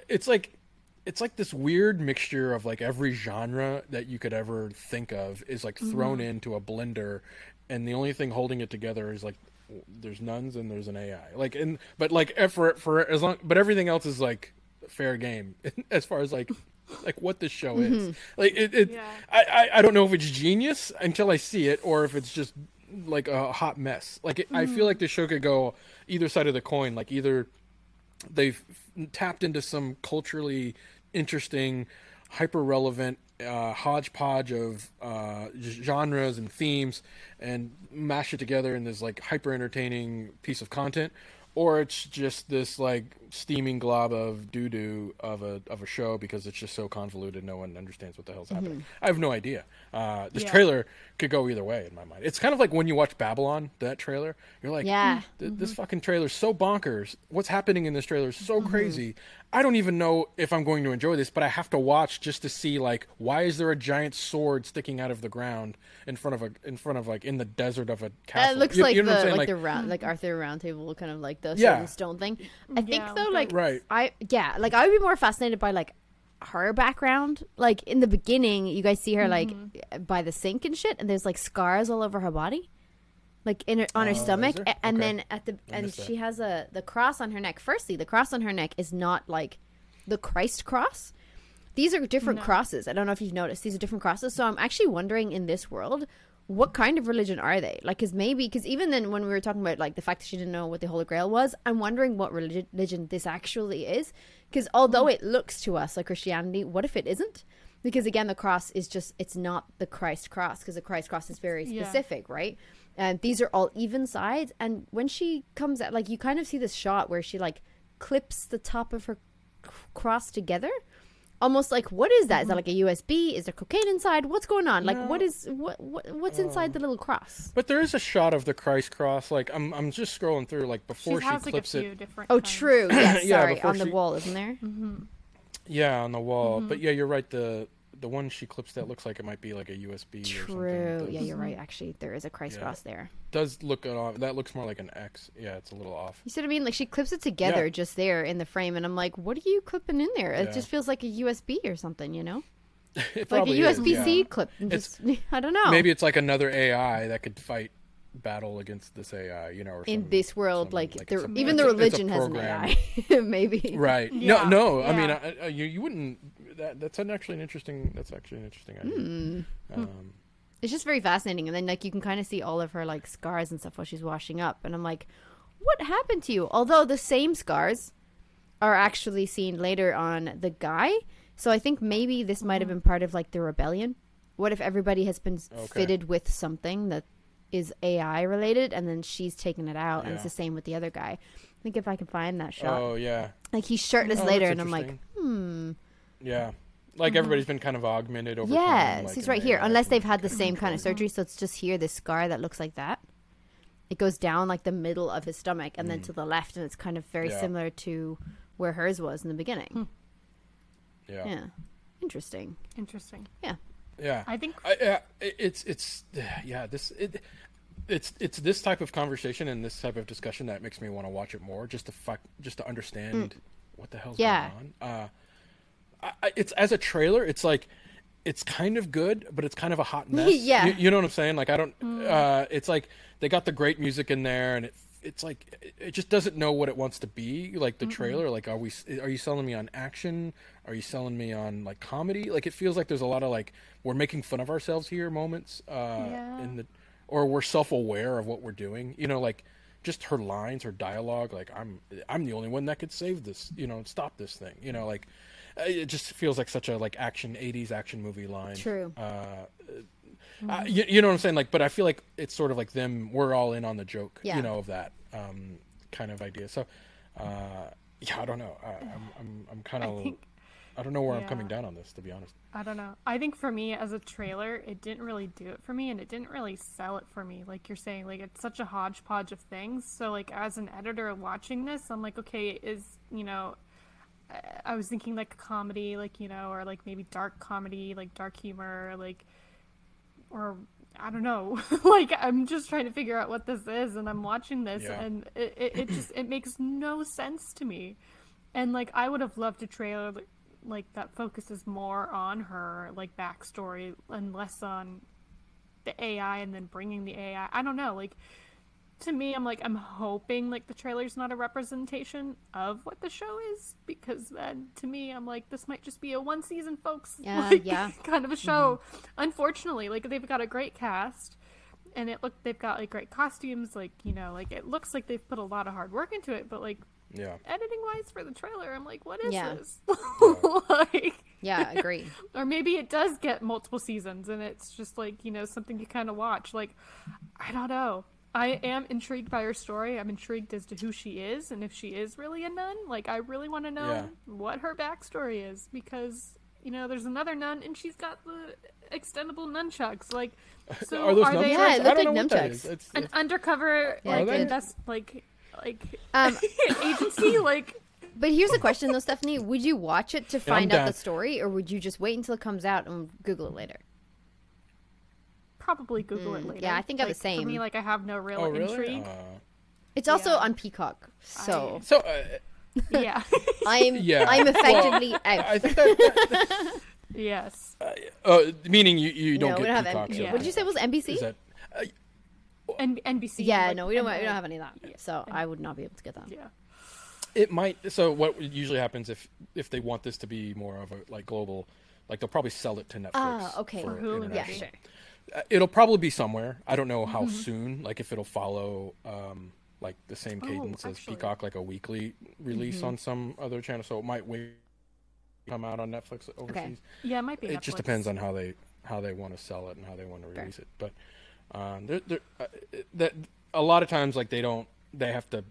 it's like it's like this weird mixture of like every genre that you could ever think of is like thrown into a blender, and the only thing holding it together is like there's nuns and there's an AI. Like and but like eh, for for as long but everything else is like fair game <laughs> as far as like like what this show is. Like it, it Yeah. I, I I don't know if it's genius until I see it or if it's just like a hot mess. Like it, I feel like the show could go either side of the coin. Like either they've tapped into some culturally interesting, hyper relevant uh, hodgepodge of uh, genres and themes and mash it together in this like hyper entertaining piece of content, or it's just this like steaming glob of doo doo of a of a show because it's just so convoluted, no one understands what the hell's happening. I have no idea. Uh, this Yeah. trailer could go either way in my mind. It's kind of like when you watch Babylon, that trailer. You're like, Yeah. Hmm, th- this mm-hmm. fucking trailer's so bonkers. What's happening in this trailer is so mm-hmm. crazy. I don't even know if I'm going to enjoy this, but I have to watch just to see like why is there a giant sword sticking out of the ground in front of a in front of like in the desert of a castle? That looks You- like you know the saying? like, the round hmm. like Arthur Round Table kind of like the Yeah. stone thing. I think Yeah, though like like Right. I yeah like I would be more fascinated by like her background. Like in the beginning, you guys see her like Mm-hmm. by the sink and shit, and there's like scars all over her body, like in her on her is stomach, and Okay. then at the I and missed that. she has a the cross on her neck. Firstly, the cross on her neck is not like the Christ cross. These are different No. crosses. I don't know if you've noticed. These are different crosses. So I'm actually wondering in this world, what kind of religion are they? Like, because maybe, because even then, when we were talking about like the fact that she didn't know what the Holy Grail was, I'm wondering what religi- religion this actually is. Because although it looks to us like Christianity, what if it isn't? Because again, the cross is just, it's not the Christ cross, because the Christ cross is very Yeah. specific, right? And these are all even sides. And when she comes out, like, you kind of see this shot where she like clips the top of her cross together almost like what is that is that like a usb is there cocaine inside what's going on like what No. is what, what what's inside the little cross But there is a shot of the Christ cross. Like I'm I'm just scrolling through like before she, has like a clips few it. different. oh kinds. true <coughs> yes Yeah, sorry before on the wall isn't there Yeah, on the wall. Mm-hmm. But yeah, you're right. The the one she clips that looks like it might be like a USB or something. true yeah you're right mm-hmm. actually there is a christ Yeah. cross there Does look off. That looks more like an X. Yeah, it's a little off. you see what i mean like she clips it together Yeah. just there in the frame and i'm like what are you clipping in there it Yeah. just feels like a usb or something you know <laughs> It like a usb-c yeah. clip just <laughs> i don't know Maybe it's like another AI that could fight battle against this AI. You know, or in this world some- like, like there, it's even it's the a- a religion has an program. ai <laughs> maybe Right. Yeah, No, no. I mean. I, I, you you wouldn't. That that's an actually an interesting. That's actually an interesting idea. Hmm. Um, it's just very fascinating and then like you can kind of see all of her like scars and stuff while she's washing up and i'm like what happened to you although the same scars are actually seen later on the guy so i think maybe this might have been part of like the rebellion what if everybody has been Okay. fitted with something that is ai related and then she's taken it out and it's the same with the other guy i think if i can find that shot oh yeah. like he's shirtless Oh, later and i'm like hmm Yeah. Like everybody's been kind of augmented over Yes, time. like he's right here. AI Unless they've had the same kind of surgery, so it's just here, this scar that looks like that. It goes down like the middle of his stomach and then to the left, and it's kind of very Mm. Yeah. similar to where hers was in the beginning. Yeah. Yeah, interesting. Interesting. Yeah. Yeah. I think I, yeah, it's it's yeah this it, it's it's this type of conversation and this type of discussion that makes me want to watch it more just to fuck just to understand what the hell's Mm. Yeah. going on. Uh, I, it's as a trailer, it's like it's kind of good, but it's kind of a hot <laughs> mess. Yeah. you, you know what I'm saying? Like I don't. Uh, it's like they got the great music in there, and it it's like it- just doesn't know what it wants to be. Like the trailer, like are we are you selling me on action? Are you selling me on like comedy? Like it feels like there's a lot of like we're making fun of ourselves here moments. Uh, Yeah. in the or we're self aware of what we're doing. You know, like just her lines, her dialogue. Like I'm I'm the only one that could save this. You know, stop this thing. You know, like it just feels like such a like action 80s action movie line True. uh, uh, you, you know what i'm saying like but i feel like it's sort of like them we're all in on the joke Yeah. you know of that um, kind of idea so uh, yeah, I don't know. I, I'm I'm I'm kind of think I don't know where I'm coming down on this, to be honest. I don't know. I think for me as a trailer, it didn't really do it for me and it didn't really sell it for me. Like you're saying, like it's such a hodgepodge of things. So like as an editor watching this, I'm like, okay, is, you know, I- was thinking like a comedy, like, you know, or like maybe dark comedy, like dark humor, like or I don't know. <laughs> like I'm just trying to figure out what this is and I'm watching this Yeah. and it, it, it just it makes no sense to me. And like I would have loved a trailer like- like that focuses more on her like backstory and less on the AI and then bringing the AI. I don't know, like to me I'm like I'm hoping like the trailer's not a representation of what the show is because then to me I'm like this might just be a one season folks Yeah, <laughs> like, yeah. <laughs> kind of a mm-hmm. show. Unfortunately, like they've got a great cast and it look they've got like great costumes like you know like it looks like they've put a lot of hard work into it but like Yeah. editing wise for the trailer i'm like what is Yeah. this <laughs> like Yeah, agree. or maybe it does get multiple seasons and it's just like you know something you kind of watch like i don't know i am intrigued by her story i'm intrigued as to who she is and if she is really a nun like i really want to know Yeah. what her backstory is because you know there's another nun and she's got the extendable nunchucks like <laughs> so are those are they? Yeah, it I looked like know what that nunchucks. is. It's, an undercover Yeah, like invest like like Um, <laughs> agency like But here's the question though, Stephanie: Would you watch it to I'm find out down. the story, or would you just wait until it comes out and Google it later? Probably google it Mm, later yeah, I think I'm the Like, for me like i have no real oh, really? intrigue Uh, It's also Yeah. on Peacock, so <laughs> so uh, yeah <laughs> I'm Yeah. I'm effectively I out. think that, that <laughs> yes uh, meaning you, you don't no, we get don't have. Peacock. So- Yeah. What did you say was NBC? Is that and nbc yeah, like, no, we don't. and We don't have any of that. So I would not be able to get that. yeah it might so what usually happens if if they want this to be more of a like global like they'll probably sell it to netflix Ah, okay. for Or Hulu, Yeah, sure. Uh, it'll probably be somewhere. I don't know Mm-hmm. how soon like if it'll follow um like the same Oh, cadence as peacock like a weekly release Mm-hmm. on some other channel so it might wait come out on netflix overseas. Yeah it might be it just depends on how they how they want to sell it and how they want to release it but um there there uh, that a lot of times like they don't they have to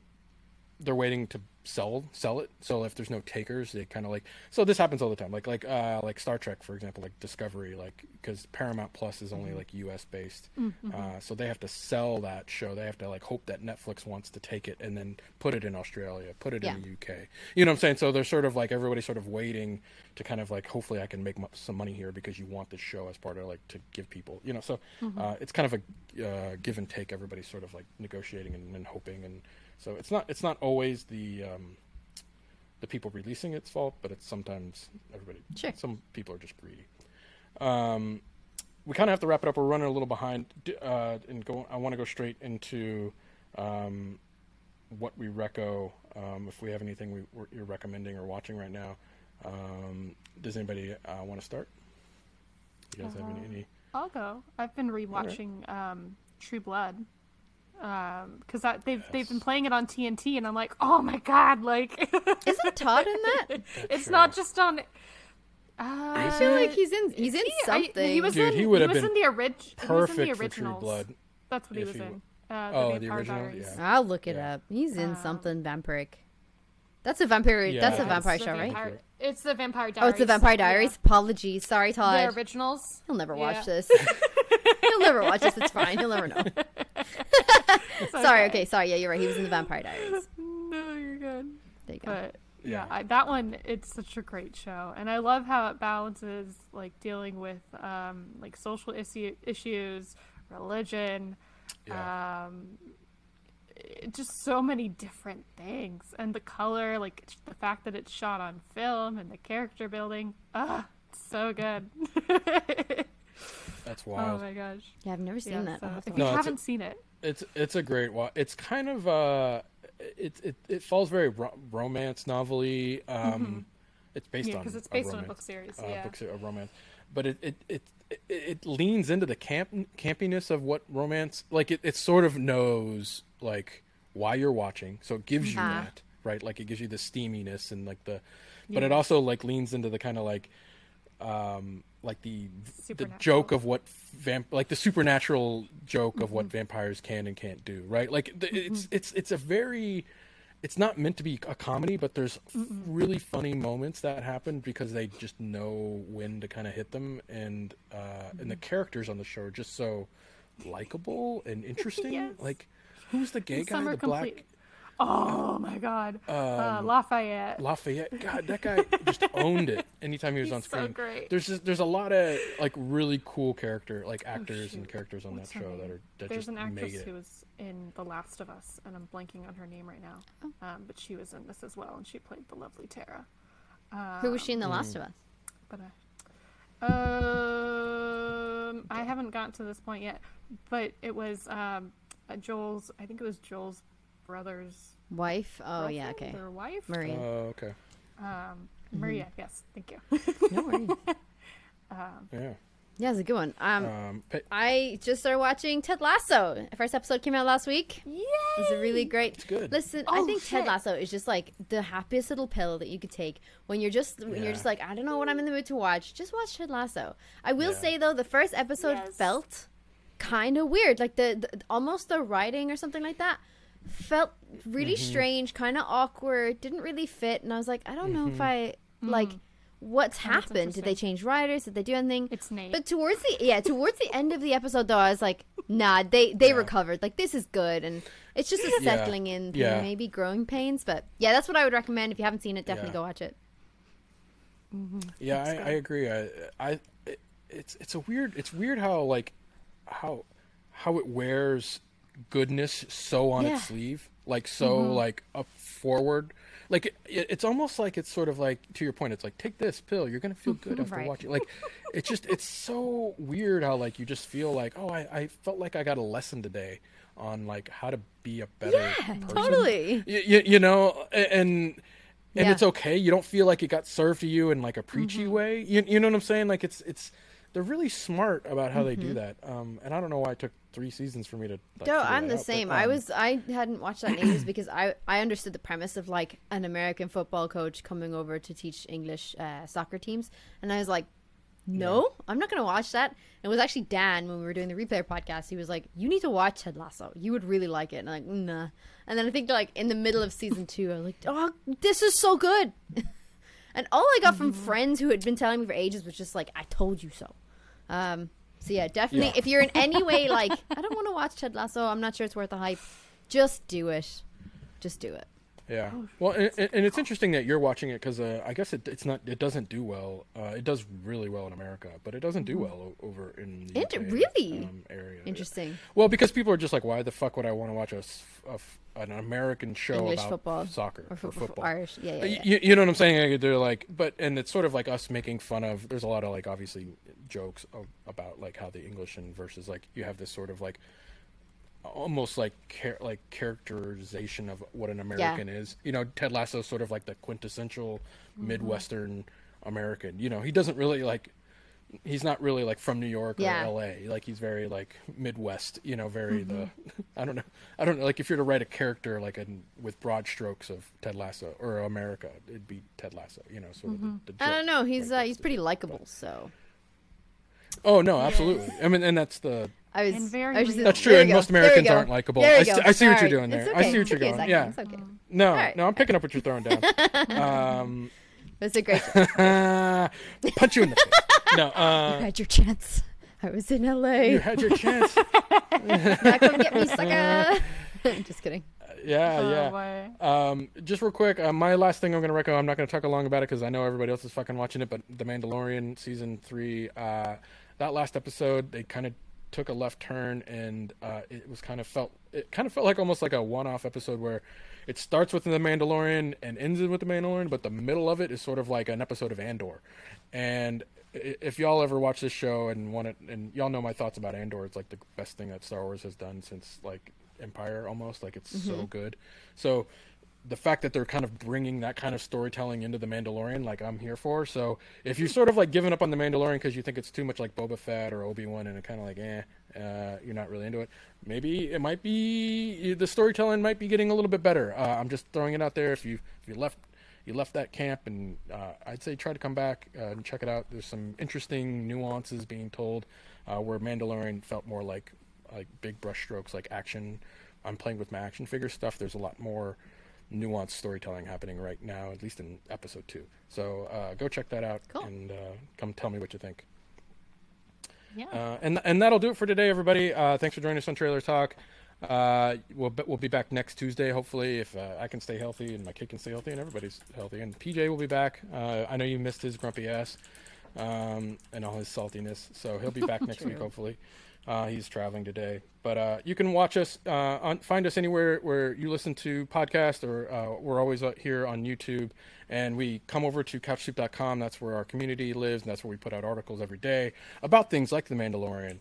they're waiting to sell sell it. So if there's no takers they kind of like so this happens all the time. Like like uh like star trek for example like discovery like because paramount plus is only like us based uh, so they have to sell that show. They have to like hope that netflix wants to take it and then put it in australia put it Yeah. in the uk you know what i'm saying? So they're sort of like everybody's sort of waiting to kind of like hopefully i can make some money here because you want this show as part of like to give people you know so uh, it's kind of a uh, give and take everybody's sort of like negotiating and, and hoping and so it's not it's not always the um, the people releasing its fault, but it's sometimes everybody. Sure. Some people are just greedy. Um, we kind of have to wrap it up. We're running a little behind, uh, and go. I want to go straight into um, what we reco. Um, if we have anything we, we're, you're recommending or watching right now, um, does anybody uh, want to start? You guys have any? any i'll go i've been rewatching um true blood because that they've they've been playing it on tnt and i'm like oh my god like <laughs> Isn't Todd in that? <laughs> it's Sure. not just on uh, I feel like he's in. He's in he- I- something. he was Dude, in, he would have was been in the orig- he was in perfect the for True. Blood. That's what he was he in. Uh, Oh, the the original? Diaries. Yeah. I'll look it Yeah. up. He's in Um, something vampiric. That's a vampire. Yeah. That's a vampire It's the show, right? Vampire- It's the Vampire Diaries. Oh, it's the Vampire yeah. Diaries. Apologies. Sorry, Todd. The Todd. originals. He'll never watch Yeah. this. <laughs> He'll never watch this. It's fine. He'll never know. <laughs> Sorry. Okay. Sorry. Yeah, you're right. He was in the Vampire Diaries. <laughs> No, you're good. There you go. But yeah, Yeah. I, that one it's such a great show, and I love how it balances like dealing with um, like social issue, issues, religion, Yeah. um, it- just so many different things, and the color, like the fact that it's shot on film and the character building. Ah, it's so good. That's <laughs> wild oh my gosh! Yeah, I've never seen Yeah, that. so I'll have to if watch you No, it's a- haven't seen it, It's it's a great watch. It's kind of uh, it it, it falls very ro- romance novelty. Um, it's based yeah, on because it's based on a book series. uh, yeah, book a romance, but it it, it it it leans into the camp campiness of what romance like. It it sort of knows like why you're watching, so it gives you Ah. that right. Like it gives you the steaminess and like the, but it also like leans into the kind of like um like the the joke of what vamp like the supernatural joke of what vampires can and can't do right like the, it's it's it's a very it's not meant to be a comedy, but there's really funny moments that happen because they just know when to kind of hit them, and uh, and the characters on the show are just so likable and <laughs> interesting. Yes. Like, who's the gay guy? The black complete. Oh my god. uh, Lafayette. Lafayette. God, that guy <laughs> just owned it anytime he was He's on so screen. great. There's just, there's a lot of like really cool character like actors and characters on What's that show that are that There's just an actress made it. who was in The Last of Us, and I'm blanking on her name right now. Oh. Um, but she was in this as well, and she played the lovely Tara. Who was she in The Mm. Last of Us? But I, um, I haven't gotten to this point yet. But it was um, uh, Joel's. I think it was Joel's brother's. Wife? Oh yeah, okay. Or wife. Marie. Oh, okay. Um, Mm-hmm. Maria. Yes. Thank you. no worries. <laughs> Yeah. Yeah, it's a good one. Um, Um, pa- I just started watching Ted Lasso. The first episode came out last week. Yay! It's a really great. It's good. Listen, I Oh, think Ted. Lasso is just like the happiest little pill that you could take when you're just when you're just like I don't know what I'm in the mood to watch. Just watch Ted Lasso. I will Yeah. say though, the first episode Yes. felt kind of weird, like the, the almost the writing or something like that felt really Mm-hmm. strange, kind of awkward, didn't really fit, and I was like, I don't know if I like what's happened. Did they change writers? Did they do anything? It's Nate. But towards the yeah, towards the end of the episode though, I was like, nah, they they Yeah. recovered. Like this is good, and it's just a Yeah. settling in, thing, Yeah. maybe growing pains. But yeah, that's what I would recommend if you haven't seen it. Definitely Yeah. go watch it. Mm-hmm. Yeah, I, I agree. I, I, it, it's it's a weird. It's weird how like how how it wears goodness so on Yeah. its sleeve, like so mm-hmm. like up forward. Like it, it's almost like it's sort of like to your point. It's like take this pill, you're gonna feel good <laughs> after Right. watching. Like it's just it's so weird how like you just feel like oh I, I felt like I got a lesson today on like how to be a better Yeah, person. totally. you, you, you know and and Yeah. it's okay you don't feel like it got served to you in like a preachy Mm-hmm. way you, you know what i'm saying like it's it's they're really smart about how they Mm-hmm. do that um and i don't know why it took three seasons for me to like, No, I'm the out, but, same. I um, was I hadn't watched that in ages because I I understood the premise of like an American football coach coming over to teach English uh, soccer teams, and I was like, no, I'm not gonna watch that. And it was actually Dan when we were doing the replay podcast. He was like, you need to watch Ted Lasso. You would really like it. And I'm like, nah. And then I think like in the middle of season two, I was like, oh, this is so good. <laughs> and all I got from friends who had been telling me for ages was just like, I told you so. Um, so yeah, definitely. Yeah. If you're in <laughs> any way like, I don't want to watch Ted Lasso. I'm not sure it's worth the hype. Just do it. Just do it. Yeah Oh, well and, and it's interesting that you're watching it because uh, i guess it, it's not it doesn't do well uh, it does really well in america but it doesn't do well o- over in the Inter- UK, Mm-hmm. really? um, area Interesting. well because people are just like why the fuck would i want to watch a, a an american show English about football. soccer Or, or fo- fo- football Irish. Yeah, yeah, Uh, yeah. You, you know what I'm saying? They're like, but and it's sort of like us making fun of. There's a lot of like obviously jokes about like how the English and versus like you have this sort of like almost like char- like characterization of what an American is. You know, Ted Lasso is sort of like the quintessential Mm-hmm. Midwestern American. You know, he doesn't really like. He's not really like from New York Yeah. or L.A. Like he's very like Midwest. You know, very the. Mm-hmm. <laughs> I don't know. I don't know. Like if you're to write a character like in with broad strokes of Ted Lasso or America, it'd be Ted Lasso. You know, sort of the, the I don't know. He's right? uh, he's pretty likable. So Oh no, absolutely. I mean, and that's the. I was. And very I was just- That's true, and go. most Americans aren't likable. I st- I see what you're doing there. It's I see what you're okay, going. Zach. Yeah. It's okay. No, right. no, I'm picking up what you're throwing down. <laughs> um, It's a great. <laughs> punch you in the face. No, <laughs> uh, had your chance. I was in LA. you had your chance. Now come get me, sucker. just kidding. Yeah, Oh, yeah. boy. Um, just real quick, uh, my last thing I'm going to recommend. I'm not going to talk long about it because I know everybody else is fucking watching it. But The Mandalorian season three, uh, that last episode, they kind of took a left turn, and uh, it was kind of felt it kind of felt like almost like a one-off episode where it starts with The Mandalorian and ends with The Mandalorian, but the middle of it is sort of like an episode of Andor. And if y'all ever watch this show and want it, and y'all know my thoughts about Andor, it's like the best thing that Star Wars has done since like Empire almost. Like it's so good. So the fact that they're kind of bringing that kind of storytelling into the Mandalorian, like I'm here for. So if you're sort of like giving up on the Mandalorian because you think it's too much like Boba Fett or Obi Wan, and it kind of like eh, uh, you're not really into it. Maybe it might be the storytelling might be getting a little bit better. Uh, I'm just throwing it out there. If you if you left you left that camp, and uh, I'd say try to come back uh, and check it out. There's some interesting nuances being told, uh, where Mandalorian felt more like like big brushstrokes, like action. I'm playing with my action figure stuff. There's a lot more nuanced storytelling happening right now, at least in episode two. So uh, go check that out Cool. and uh, come tell me what you think. Yeah. Uh, and and that'll do it for today, everybody. Uh, thanks for joining us on Trailer Talk. Uh, we'll be- we'll be back next Tuesday, hopefully, if uh, I can stay healthy and my kid can stay healthy and everybody's healthy. And PJ will be back. Uh, I know you missed his grumpy ass um, and all his saltiness, so he'll be back <laughs> next week, hopefully. Uh, he's traveling today, but uh, you can watch us, uh, on, find us anywhere where you listen to podcasts, or uh, we're always uh, here on YouTube. And we come over to couchsoup.com. That's where our community lives, and that's where we put out articles every day about things like The Mandalorian,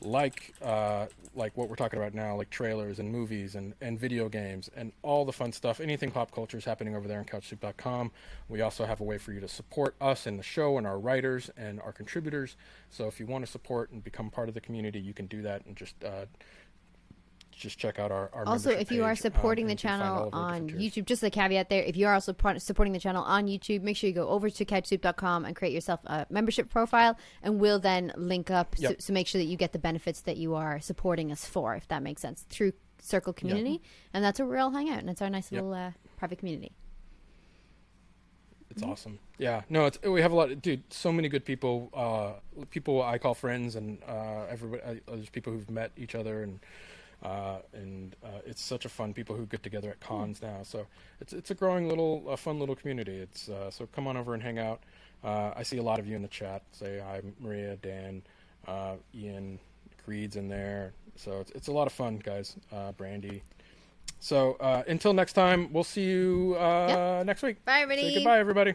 like uh, like what we're talking about now, like trailers and movies and, and video games and all the fun stuff. Anything pop culture is happening over there on couchsoup.com. We also have a way for you to support us and the show and our writers and our contributors. So if you want to support and become part of the community, you can do that and just uh, just check out our, our also if you are um, supporting and the you can find all channel on youtube just a caveat there if you are also supporting the channel on youtube make sure you go over to couchsoup.com and create yourself a membership profile and we'll then link up so, Yep. so make sure that you get the benefits that you are supporting us for if that makes sense through circle community and that's where we all hang out and it's our nice Yep. little uh, private community It's awesome. Yeah, no, it's we have a lot, of, dude. So many good people, uh, people I call friends, and uh, everybody. Uh, there's people who've met each other, and uh, and uh, it's such a fun people who get together at cons now. So it's it's a growing little, a fun little community. It's uh, so come on over and hang out. Uh, I see a lot of you in the chat. Say hi, Maria, Dan, uh, Ian, Creed's in there. So it's it's a lot of fun, guys. Uh, Brandy. So uh, until next time, we'll see you uh, next week. bye everybody Say goodbye, everybody.